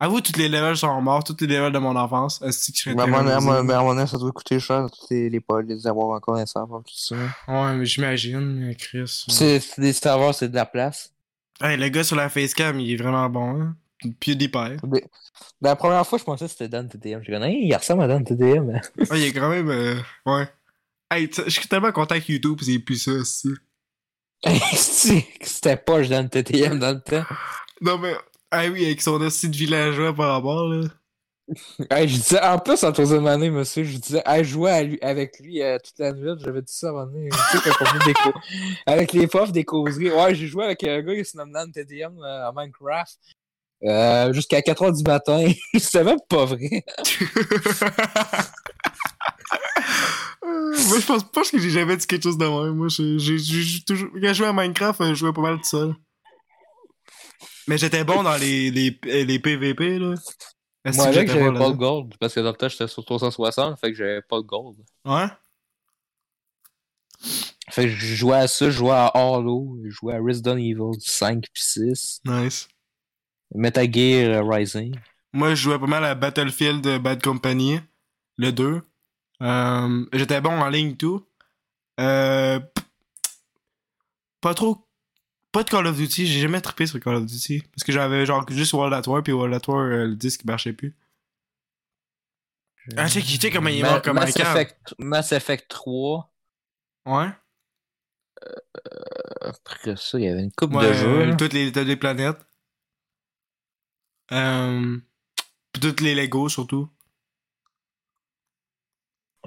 Avoue, tous les levels sont morts, tous les levels de mon enfance. Est-ce que je serais Mais à mais moment donné, ça doit coûter cher, tous les, les, les avoir encore un serveur, tout ça. Ouais, mais j'imagine, Chris. C'est c'est des serveurs, c'est de la place. Hey, le gars sur la facecam, il est vraiment bon, hein. PewDiePie. La première fois, je pensais que c'était Dan TDM. J'ai dit, hey, il ressemble à Dan TDM. Ah, il est quand même. euh, ouais. Hey, je suis tellement content que YouTube, c'est plus ça aussi. C'était pas Dan TDM dans le temps. Non, mais. Ah oui, avec son aussi de villageois par rapport, là. Hey, je disais, en plus, en troisième année, monsieur, je disais, hey, à lui- avec lui euh, toute la nuit. J'avais dit ça avant de Tu sais, quand on fait des Avec les profs des causeries. Ouais, j'ai joué avec un gars qui se nomme Dan TDM euh, à Minecraft. Euh, jusqu'à 4h du matin. C'était même pas vrai. Moi, je pense pas que j'ai jamais dit quelque chose de même. Moi, j'ai toujours. Quand je jouais à Minecraft, euh, je jouais pas mal tout seul. Mais j'étais bon dans les, les, les PVP, là. Moi, avec, j'avais bon pas le gold. Parce que dans le temps, j'étais sur 360, fait que j'avais pas le gold. Ouais? Fait que je jouais à ça, je jouais à Halo, je jouais à Resident Evil 5 puis 6, Nice. Metal Gear euh, Rising. Moi, je jouais pas mal à Battlefield euh, Bad Company, le 2. Euh, j'étais bon en ligne, tout. Euh, pas trop. Pas de Call of Duty, j'ai jamais trippé sur Call of Duty. Parce que j'avais genre juste World at War, puis World at War, euh, le disque marchait plus. Ah, tu sais, comment il est mort comme un Mass cave. Effect, Mass Effect 3. Ouais. Après ça, il y avait une coupe Ouais, de jeux. euh, toutes les, toutes les planètes. Euh, puis toutes les Lego, surtout.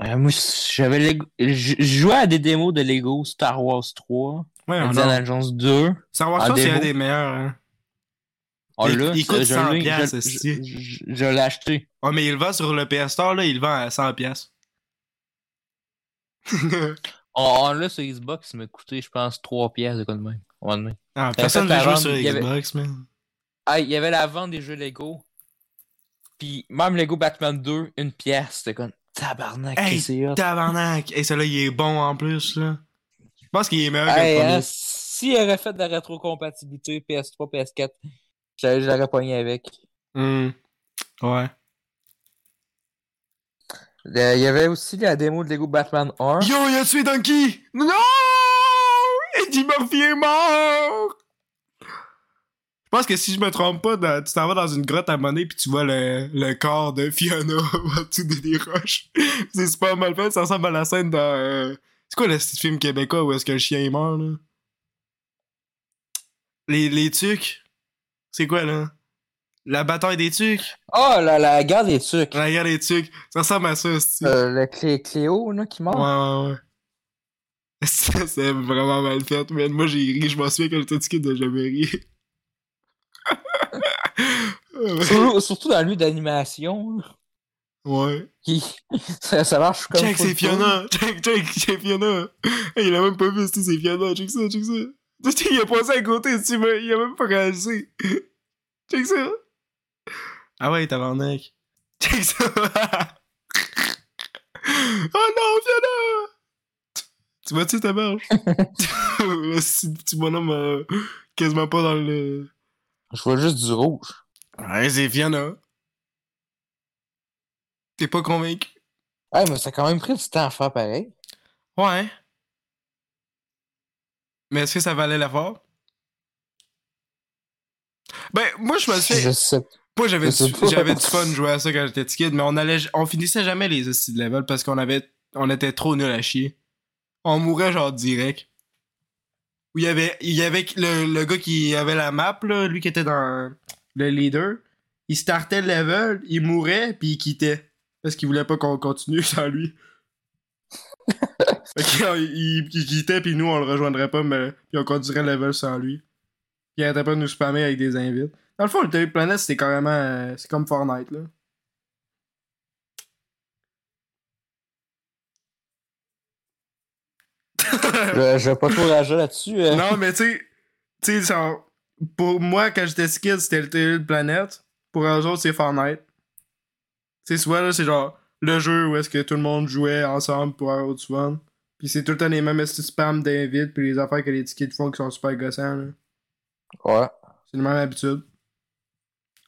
Euh, moi, j'avais je jouais à des démos de Lego Star Wars 3, Ouais, Indiana Jones 2. Star Wars en 3, c'est un des meilleurs, hein. Oh, Il- là, il coûte je 100 l'ai- piastres, je- je- je- Je l'ai acheté. Ouais, mais il le vend sur le PS Store, là, il le vend à 100$. piastres. Oh, là, sur Xbox, il m'a coûté, je pense, 3 pièces de quoi de même. Ah, personne ne la joue sur il y avait- Xbox, man. Ah, il y avait la vente des jeux Lego. Puis même Lego Batman 2, une pièce. C'était comme tabarnak, Hey, c'est. Tabarnak! Et celui-là, il est bon en plus, là. Je pense qu'il est meilleur Hey, que le hein, premier. s'il aurait fait de la rétrocompatibilité PS3, PS4, j'aurais- je l'aurais pogné avec. Hmm. Ouais. Euh, Il y avait aussi la démo de Lego Batman 1. Yo, il a tué Donkey! Non! Eddie Murphy est mort! Je pense que si je me trompe pas, dans- tu t'en vas dans une grotte à monnaie puis tu vois le, le corps de Fiona en dessous des des roches. C'est super mal fait, ça ressemble à la scène dans... euh, C'est quoi le petit film québécois où est-ce que le chien est mort, là? Les, les tucs? C'est quoi, là? La bataille des tucs? Oh, la, la guerre des trucs. La guerre des tucs. Ça ressemble à ça. Euh, le Clé- Cléo, là, qui meurt. Ouais, ouais, ouais. Ça, c'est vraiment mal fait, man. Moi, j'ai ri. Je m'en souviens quand j'étais petit de jamais ri. Surtout, surtout dans lui d'animation. ouais. Qui... ça, ça marche comme Check, c'est Fiona. Check, check, c'est Fiona. Hey, il a même pas vu, c'est c'est Fiona. Check ça, check ça. Tu sais, il a passé à côté, tu vois, il a même pas réalisé. Check ça. Ah ouais, tabarnak. Check ça. oh non, Fiona! Tu vois-tu ta marche? Le petit petit bonhomme euh, quasiment pas dans le. Je vois juste du rouge. Ouais, Fiona. T'es pas convaincu? Ouais, mais ça a quand même pris du temps à faire pareil. Ouais. Mais est-ce que ça valait l'effort? Ben, moi, je me souviens. Je sais. Moi, j'avais du, j'avais du fun de jouer à ça quand j'étais petit kid, mais on allait, on finissait jamais les hosties de level parce qu'on avait, on était trop nuls à chier. On mourait genre direct. Où il y avait, il y avait le, le gars qui avait la map, là, lui qui était dans le leader. Il startait le level, il mourait, puis il quittait. Parce qu'il voulait pas qu'on continue sans lui. il, quittait, puis nous, on le rejoindrait pas, mais puis on continuerait le level sans lui. Il arrêtait pas de nous spammer avec des invites. Dans le fond, le Little Planet, c'était carrément. euh, c'est comme Fortnite, là. Je, je vais pas trop rager là-dessus. euh. non, mais tu sais, pour moi, quand j'étais kid, c'était le Little Planet. Pour eux autres, c'est Fortnite. Tu sais, soit là, c'est genre le jeu où est-ce que tout le monde jouait ensemble pour avoir du fun. Puis c'est tout le temps les mêmes spams d'invites, puis les affaires que les tickets font qui sont super gossants, là. Ouais. C'est la même habitude.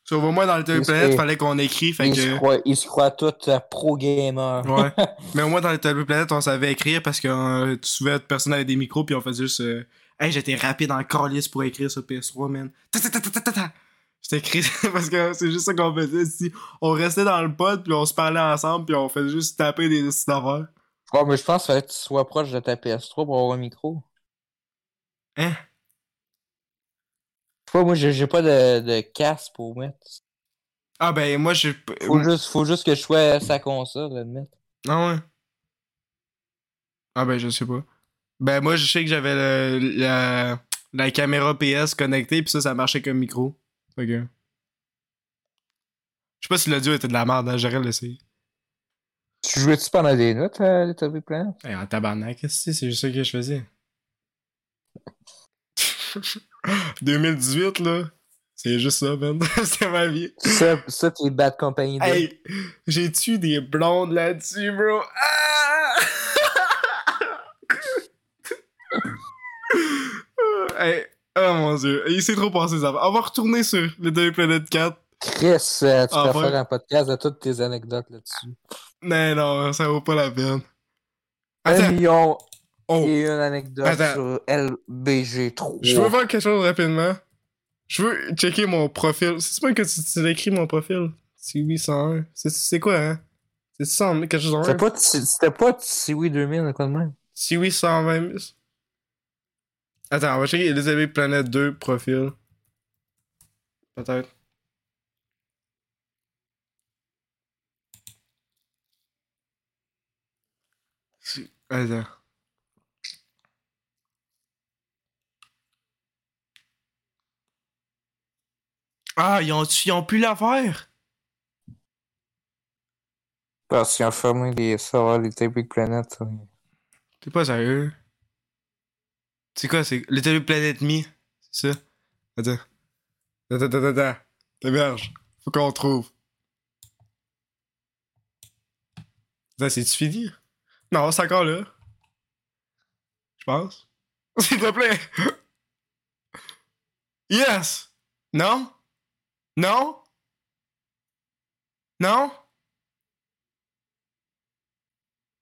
Sauf au moins dans le Planet, c'est- fallait qu'on écrit, fait Ils, que. se croient, ils se croient tous euh, pro-gamer. Ouais. Mais au moins dans les Little Planet, on savait écrire parce que euh, souvent personne avait des micros puis on faisait juste euh, Hey, j'étais rapide en calice pour écrire sur PS3, man. Ta ta ta ta ta ta ta. J'étais écrit parce que c'est juste ça qu'on faisait ici. On restait dans le pod puis on se parlait ensemble puis on faisait juste taper des affaires. Ouais, mais je pense qu'il fallait que tu sois proche de ta PS3 pour avoir un micro. Hein? Pas, moi, j'ai pas de, de casque pour mettre. Ah ben moi je. Faut, juste, faut juste que je sois sa console, à le mettre. Ah ouais. Ah ben je sais pas. Ben moi je sais que j'avais le- la, la caméra PS connectée puis ça ça marchait comme micro. Fait que. Je sais pas si l'audio était de la merde, hein, j'aurais l'essayé. Tu jouais-tu pendant des notes à Planet? Hey, en tabarnak? C'est juste ça que je faisais. 2018, là. C'est juste ça, man. C'était ma vie. Ça, ça t'es Bad Company 2. Hey, j'ai tué des blondes là-dessus, bro? Ah! hey, oh mon dieu. Il s'est trop passé ça. On va retourner sur Little Big Planet 4. Chris, euh, tu Ah, peux ouais. faire un podcast de toutes tes anecdotes là-dessus. Non, non, ça vaut pas la peine. Un million Oh, et une anecdote Attends. sur LBG3. je veux faire quelque chose rapidement. Je veux checker mon profil. C'est pas que tu, tu l'as écrit mon profil? C'est 801. C'est- C'est quoi, hein? C'est 100 quelque chose en C'était pas, c'était pas Tiwi 2000, quoi de même? Si oui, 120 000. Attends, on va checker Elizabeth Planet 2 profil. Peut-être. Attends. Ah, ils ont, ils ont pu la faire? Parce qu'ils ont fermé les serveurs Little Big Planet. T'es pas sérieux? C'est quoi, c'est Little Planet Me? C'est ça? Attends. Attends, attends, attends, attends. T'héberges. Faut qu'on trouve. Attends, c'est-tu fini? Non, c'est encore là. Je pense. S'il te plaît. Yes! Non? Non? Non?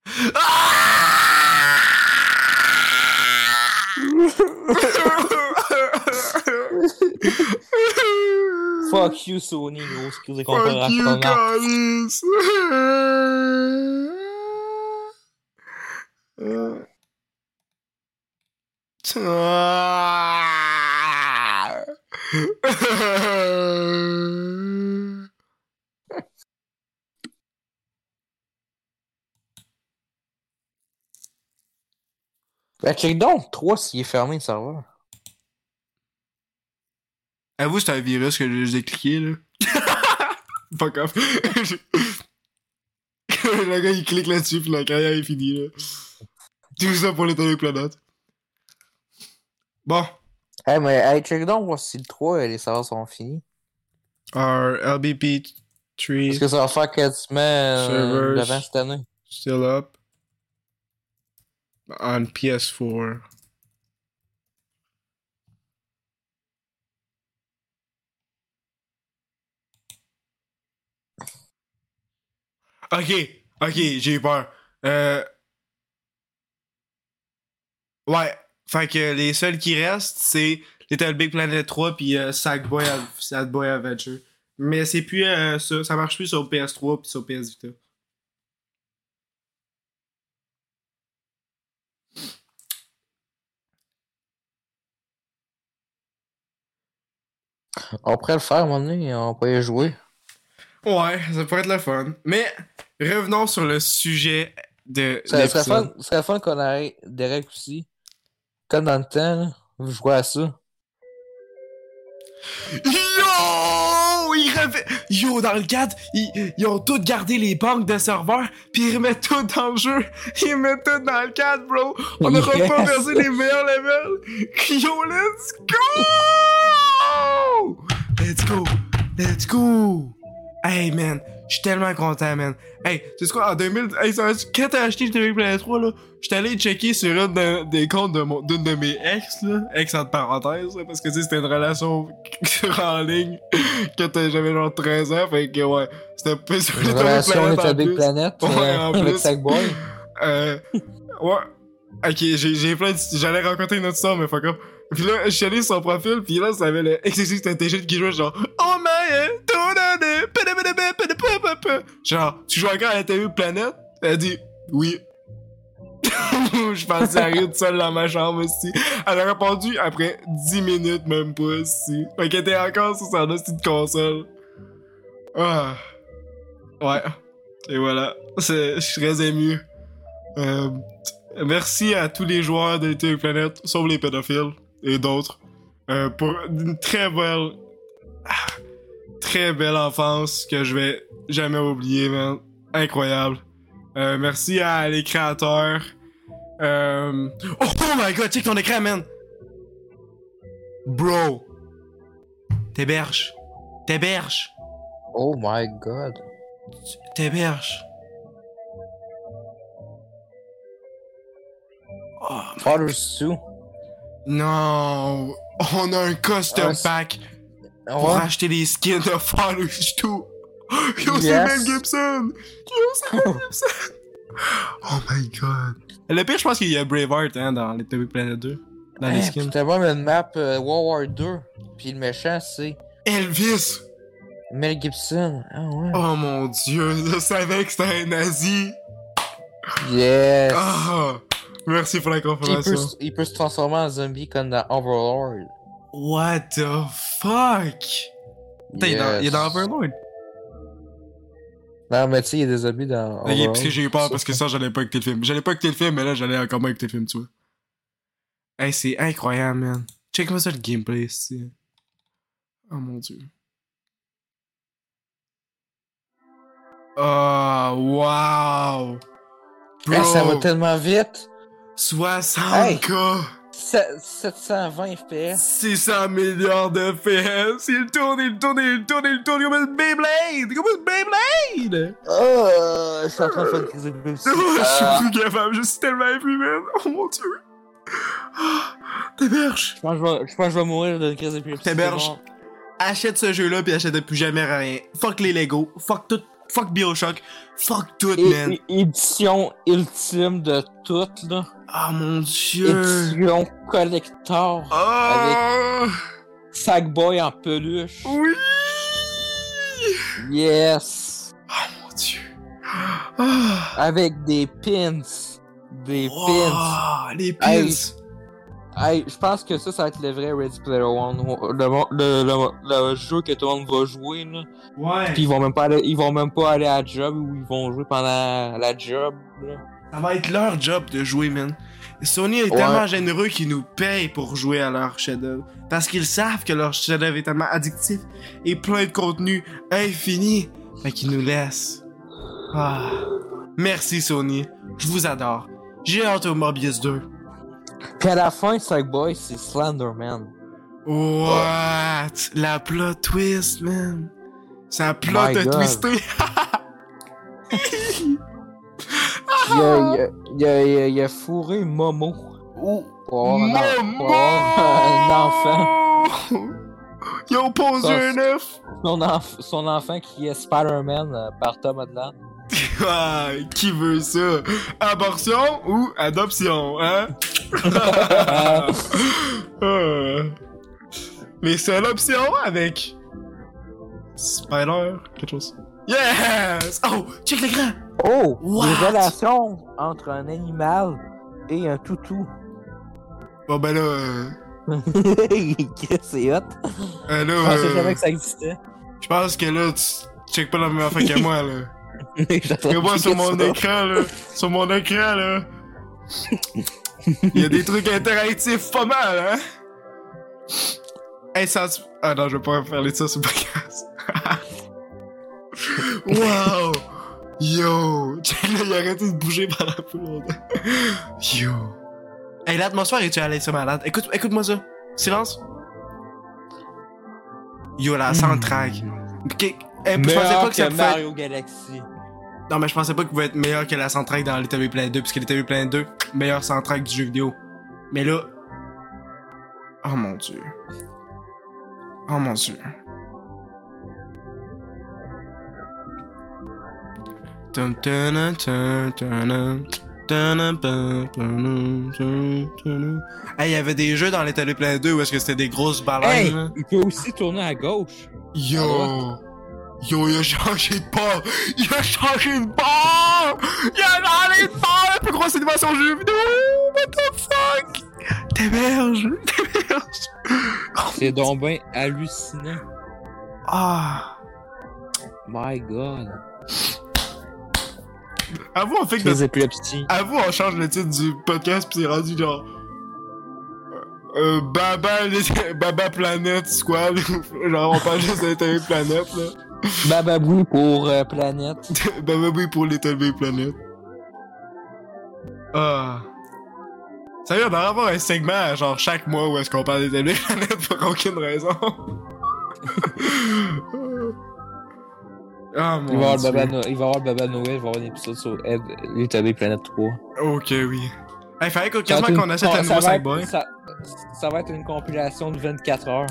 Fuck you, Sony, gros. Excusez qu'on Fuck parle you, à ton art. Calis! Ben, check donc, 3 s'il est fermé le serveur. Avoue, c'est un virus que j'ai cliqué, là. Fuck off. le gars, il clique là-dessus, puis la carrière est finie, là. Tout ça pour les planètes. Bon. Hey, mais hey, check donc, voir si le 3 et les serveurs sont finis. Our LBP Parce 3 que ça va faire quasiment euh, Servers. devant cette année. still up. On PS4. Ok, ok, j'ai eu peur. Euh... Ouais, fait que les seuls qui restent, c'est Little Big Planet 3 puis euh, Sackboy, Sackboy Adventure. Mais c'est plus euh, ça, ça marche plus sur PS3 puis sur PS Vita. On pourrait le faire à un moment donné, on pourrait y jouer. Ouais, ça pourrait être le fun. Mais revenons sur le sujet de Ça serait fun, fun qu'on ait Derek aussi. Comme dans le temps, vous jouez à ça. Yo! Ils refait... Yo, dans le 4, ils, ils ont tous gardé les banques de serveurs, puis ils remettent tout dans le jeu. Ils remettent tout dans le 4, bro. On aura Yes. pas versé les meilleurs levels. Yo, let's go! Let's go! Let's go! Hey, man, je suis tellement content, man. Hey, tu sais quoi, en 2000... Hey, ça, quand t'as acheté le Planet 3, là, j'étais allé checker sur un de- des comptes de mon- d'une de, mes ex, là, ex entre parenthèses, là, parce que, tu sais, c'était une relation en ligne quand t'as- j'avais genre 13 ans, fait que, ouais, c'était pas sur Une relation plus. Planet Ouais, euh, en avec plus. Sackboy. Euh, ouais. Ok, j'ai, j'ai plein de... J'allais rencontrer une autre histoire, mais fuck off. Puis là, je suis allé sur son profil, puis là, ça avait le XXX Intelligent qui jouait genre Oh man, donne, Genre, tu joues encore à la TV Planète? Elle dit Oui. je pensais à rire seule dans ma chambre aussi. Elle a répondu après 10 minutes, même pas aussi. Fait qu'elle était encore sur son hostie de console. Ah. Ouais. Et voilà. Je suis très ému. Euh, merci à tous les joueurs de Big Planet, sauf les pédophiles et d'autres, euh, pour une très belle, ah, très belle enfance que je vais jamais oublier, man. Incroyable. Euh, merci à les créateurs. Euh... Oh, oh my god, check ton écran, man! Bro! T'héberges. T'héberges. Oh my god. T'héberges. Oh, Father's 2. Non! On a un custom Ah, pack pour Ouais. acheter les skins de Fathers 2. Yo, c'est. Mel Gibson! Yo, c'est Mel Gibson! Oh my god. Le pire, je pense qu'il y a Braveheart hein, dans Little Big Planet 2. Dans les skins. T'as voir une map euh, World War 2. Puis le méchant, c'est Elvis! Mel Gibson. Ah ouais. Oh mon dieu, je savais que c'était un nazi! Yes. Ah! Merci pour la il, peut, confirmation. il peut se transformer en zombie comme dans Overlord. What the fuck? Putain, il est dans- il est dans Yes. Overlord. Non, mais tu sais, il y a des zombies dans Overlord. parce que j'ai eu peur parce que ça, j'allais pas écouter le film. J'allais pas écouter le film, mais là, j'allais encore moins écouter le film, tu vois. Hey, c'est incroyable, man. Check-moi ça le gameplay, ici. Oh mon dieu. Oh, wow! Bro, Hey, ça va tellement vite. 60K! Se- 720 FPS. 600 milliards de FPS! Il tourne, il tourne, il tourne, il tourne comme une Beyblade! Comme une Beyblade! Oh, je suis en train de faire une crise d'épilepsie. Oh, je Ah, suis plus capable, je suis tellement man! Oh mon dieu! Ah, T'héberges! je pense que je vais- je pense que je vais mourir d'une crise d'épilepsie. T'héberges. c'est bon. Achète ce jeu-là pis achète plus jamais rien. Fuck les Lego, fuck tout, fuck Bioshock, fuck tout, man! édition ultime de tout, là. Ah mon dieu! Édition collector. Oh! Sackboy en peluche. Oui! Yes. Mon dieu! Ah! Avec des pins. Des pins. Wow, les pins! Hey. Hey, je pense que ça, ça va être le vrai Ready Player One. Le, mo- le, le, le jeu que tout le monde va jouer, là. Ouais! Puis ils vont même pas aller, ils vont même pas aller à la job ou ils vont jouer pendant la job, là. Ça va être leur job de jouer, man. Sony est Ouais. tellement généreux qu'ils nous payent pour jouer à leur chef-d'œuvre. Parce qu'ils savent que leur chef-d'œuvre est tellement addictif et plein de contenu infini. Fait qu'ils nous laissent. Ah. Merci, Sony. Je vous adore. J'ai hâte au Morbius 2. Puis à la fin, Sackboy, c'est Slenderman. What? La plot twist, man. Ça plot My twisté. Il a, il a, il a, il fourré Momo pour avoir, un, en- pour avoir un enfant. Ils ont posé un œuf. Son, enf- son enfant qui est Spider-Man euh, par Tom Holland. Ah, qui veut ça? Abortion ou adoption, hein? Ah. Mais c'est l'option avec Spider, quelque chose. Yes! Oh, check l'écran! Oh! What? Les relations entre un animal et un toutou. Bon ben là, euh, c'est hot. euh, là, Je pensais euh, jamais que ça existait. je pense que là, tu check pas la même affaire que moi, là. Et moi, sur mon ça. écran, là, sur mon écran, là, il y a des trucs interactifs pas mal, hein? Hey, ça Ah non, je vais pas parler de ça sur le podcast. wow! Yo! Il a arrêté de bouger pendant plus longtemps. Yo! Hey, l'atmosphère est-tu allée ça malade? Écoute, écoute-moi ça. Silence. Yo, la soundtrack. Ok, eh, je pensais Meilleur pas que ça être- Mario Galaxy. non, mais je pensais pas qu'il pouvait être meilleur que la soundtrack dans Little Big Planet 2, puisque Little Big Planet 2, meilleur soundtrack du jeu vidéo. Mais là. Oh mon dieu. Oh mon dieu. Hey, il y avait des jeux dans Big Planet 2 où est-ce que c'était des grosses baleines. Hey! Il peut aussi tourner à gauche. Yo! Yo, il a changé de bord! Il a changé de bord! Il a changé de bord! La plus grosse innovation du jeu vidéo! What the fuck? T'héberges! T'héberges! C'est donc ben hallucinant. Ah! My god. Avoue, on fait que épilepsies. Avoue, on change le titre du podcast pis c'est rendu genre... Euh, Baba, les- Baba Planet Squad. genre, on parle juste de Planet, là. Bababoui pour euh, Planète. Baba oui pour Little Big Planet. Ah. Sérieux, on devrait avoir un segment, genre chaque mois, où est-ce qu'on parle des Little Planète pour aucune raison. Ah Il va, avoir. Baba No- il va avoir le Baba Noël, il va avoir un épisode sur Ed, Planet 3. Ok, oui. Hey, fallait que- quasiment une- qu'on achète le nouveau être- Sackboy. Ça, ça va être une compilation de 24 heures.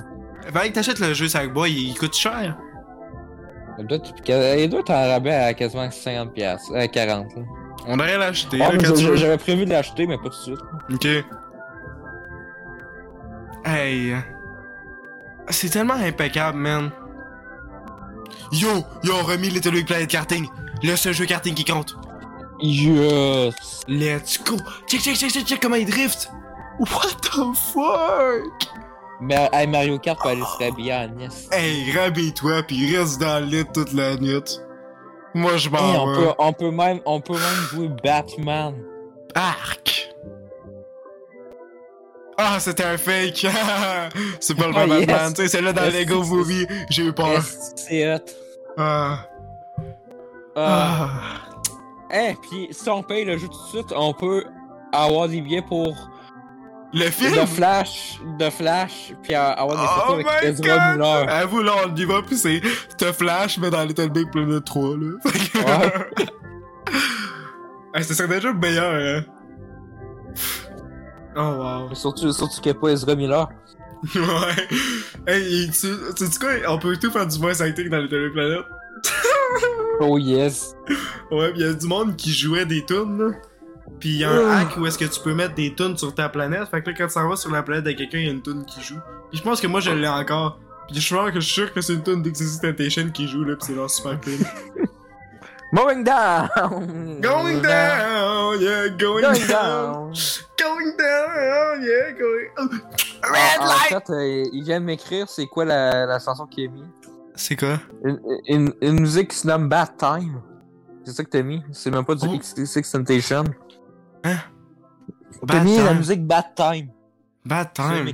Fallait que t'achètes le jeu Sackboy, il coûte cher. Il doit, être- il doit être en rabais à quasiment 50$, piastres, euh, 40$. Là. On devrait l'acheter, Ah. J'avais prévu de l'acheter, mais pas tout de suite. Ok. Hey. C'est tellement impeccable, man. Yo, yo, on remis Little Big Planet Karting. Le seul jeu karting qui compte. Yes! Let's go. Check, check, check, check, check comment il drift. What the fuck? Mais hey, Mario Kart peut aller se rhabiller en NES. Hey, rhabille-toi pis reste dans le lit toute la nuit. Moi, je Hey, m'en on, vais. peut, on, peut même, on peut même jouer Batman. Arc. Ah, c'était un fake. c'est pas le Ah, vrai yes. Batman. Tu sais, c'est là dans Yes, Lego c'est- Movie. J'ai eu peur. Yes, C'est hot. Ah. Euh, Ah. Hey, pis si on paye le jeu tout de suite, on peut avoir des billets pour Le film? le Flash, de Flash, puis avoir des Oh photos avec my Ezra! Miller. Avoue, là, on y va, pis c'est te flash, mais dans Little Big Planet 3, là. Que- hey, serait déjà meilleur, hein. Oh, wow. Surtout, surtout qu'il n'y a pas Ezra Miller. ouais. Hey, tu tu sais quoi? On peut tout faire du voice acting dans Big Planet. Oh yes. Ouais, pis y a du monde qui jouait des tunes, là. Pis y a un hack où est-ce que tu peux mettre des tunes sur ta planète. Fait que là, quand tu s'en vas sur la planète de quelqu'un, y a une tune qui joue. Pis je pense que moi, je l'ai encore. Pis je suis sûr que je suis sûr que c'est une tune d'Existentiation qui joue, là, pis c'est genre super cool. Going down! Going down, yeah, going, Going down. down! Going down, yeah, going. Red En, en light! fait, euh, il vient de m'écrire c'est quoi la, la chanson qu'il a mis? C'est quoi? Une, une, une musique qui se nomme Bad Time. C'est ça que t'as mis? C'est même pas du Oh. X6 Temptation. Hein? T'as Bad mis la musique Bad Time. Bad time.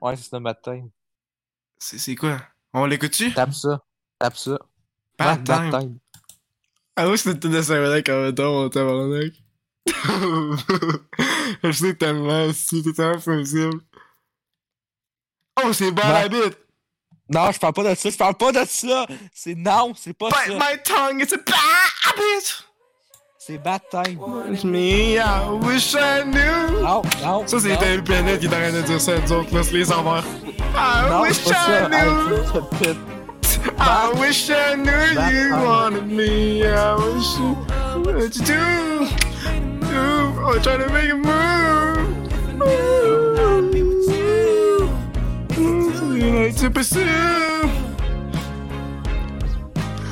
Ouais, c'est nomme Bad Time. C'est quoi? On l'écoute-tu? Tape ça. Tape ça. Bad Ouais, time. Ah oui, c'était une de en tabarnak. Je sais tellement, si t'es tellement sensible. Oh, c'est bad habit! Non, je parle pas de ça. Je parle pas de ça. C'est non, c'est pas Bite ça. my tongue, it's a bad habit! C'est Bad Time. Me, I wish I knew! Non, non. Ça, c'était une planète qui est en train de dire ça à nous autres, laisse les envers. I Non, wish c'est. I knew! Hey, tu te pètes. I wish I knew you wanted me. I wish you what you do. Do oh, I'm trying to make a move. Ooh, You like to pursue.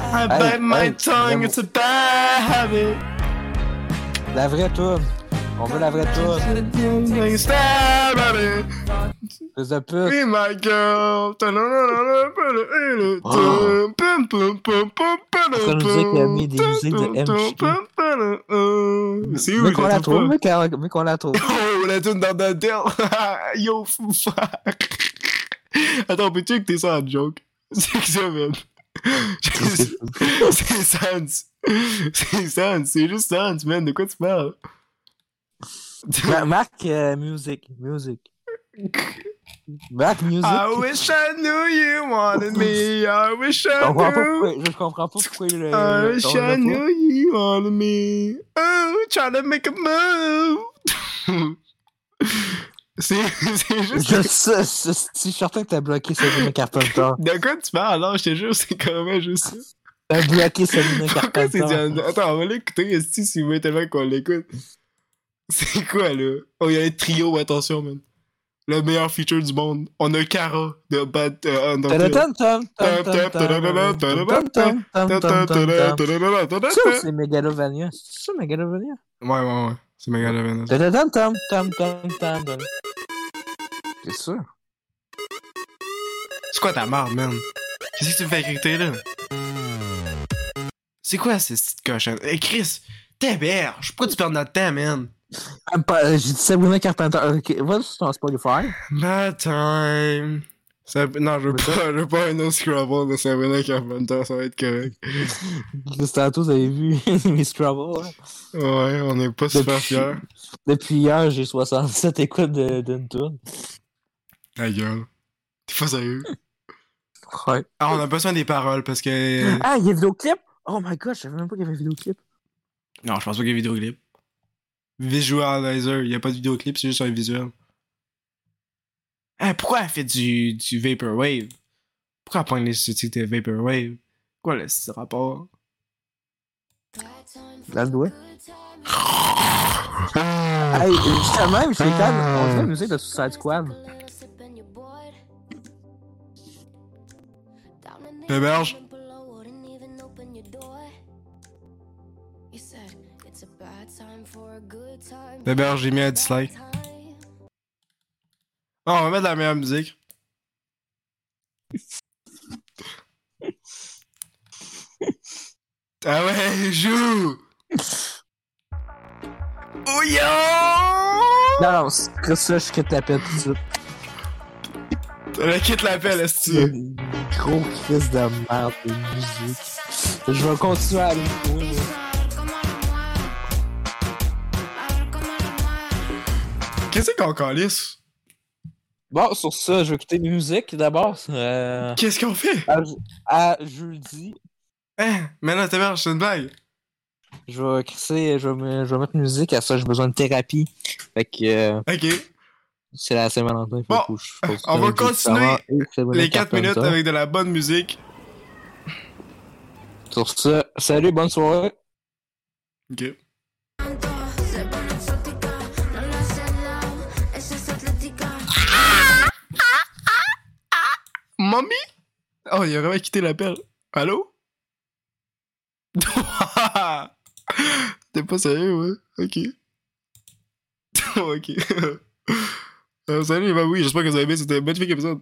I bite my tongue. It's a bad habit. La vraie toune. On veut la vraie it. Fils de pute. Be my girl. Ça nous dit qu'il a mis des musiques de MHK. C'est où Mais qu'on la trouve, mais qu'on la trouve. Oh, la tune dans Dantel! Yo, fou! Attends, peux-tu écouter ça en joke? C'est que ça, man. C'est Sans. C'est Sans, c'est juste Sans, man. De quoi tu parles? Ma- Marc euh, Music. Music. Marc Music. I wish I knew you wanted me. I wish I knew. pourquoi, je comprends pas pourquoi il. I wish I knew you wanted me. Oh, trying to make a move. c'est juste. Je suis certain que t'as bloqué Sabrina Carpenter. De quoi tu parles? Non, je te jure, c'est quand même juste ça. T'as bloqué Sabrina Pourquoi c'est Carpenter. Attends, on va l'écouter, si vous voulez tellement qu'on l'écoute? C'est quoi, là? Oh, il y a le trio, attention, man. Le meilleur feature du monde. On a Cara de Bad euh, euh, Undertale. C'est Megalovania? C'est ça, Megalovania? Ouais, ouais, ouais. C'est Megalovania. C'est sûr. C'est quoi ta mort, man? Qu'est-ce que tu me fais griter, là? C'est quoi, cette cochonne? Hey, Chris, t'es berge. Pourquoi tu perds notre temps, man? Pas- J'ai dit Sabrina Carpenter. Ok, va sur ton Spotify. Bad time. Ça- non, je veux pas, je veux pas un autre Scrabble de Sabrina Carpenter, ça va être correct. Juste tantôt, vous avez vu mes Scrabble. hein? Ouais, on est pas super Depuis- fiers. Depuis hier, j'ai 67 écoutes de- d'une tune. Ta gueule. T'es pas sérieux? Ouais. Ah, on a besoin des paroles parce que. Ah, il y a vidéoclip? Oh my god, je savais même pas qu'il y avait vidéoclip. Non, je pense pas qu'il y a vidéoclip. Visualizer, il y a pas de vidéoclip, c'est juste un visuel. Hein, pourquoi elle fait du, du Vaporwave? Pourquoi elle pointe les esthétiques de Vaporwave? Quoi le ce rapport? Dans le doigt. Hey, justement, c'est quand on dirait la musique de Suicide Squad. Héberge. D'abord, j'ai mis un dislike. Oh, on va mettre de la meilleure musique. ah ouais, joue! Oh yo! Non, non, c'est ça, je quitte la pète tout de suite. Le quitte l'appel, est-ce que tu Gros crise de merde de musique. Je vais continuer à aller Qu'est-ce qu'on calisse? Bon, sur ça, je vais écouter mes musiques d'abord. Euh, Qu'est-ce qu'on fait? à, à jeudi, Hein? Mais là, t'es c'est une blague. je vais crisser, je vais, me- je vais mettre musique. À ça, j'ai besoin de thérapie. Fait que euh, Ok. c'est la Saint-Valentin. Bon, je on va continuer Les 4 minutes avec de la bonne musique. Sur ça, salut, bonne soirée. Ok. Mommy? Oh, il a vraiment quitté l'appel. Allô? T'es pas sérieux, ouais? Ok. ok. Euh, salut, bah oui, j'espère que vous avez aimé. C'était un magnifique épisode.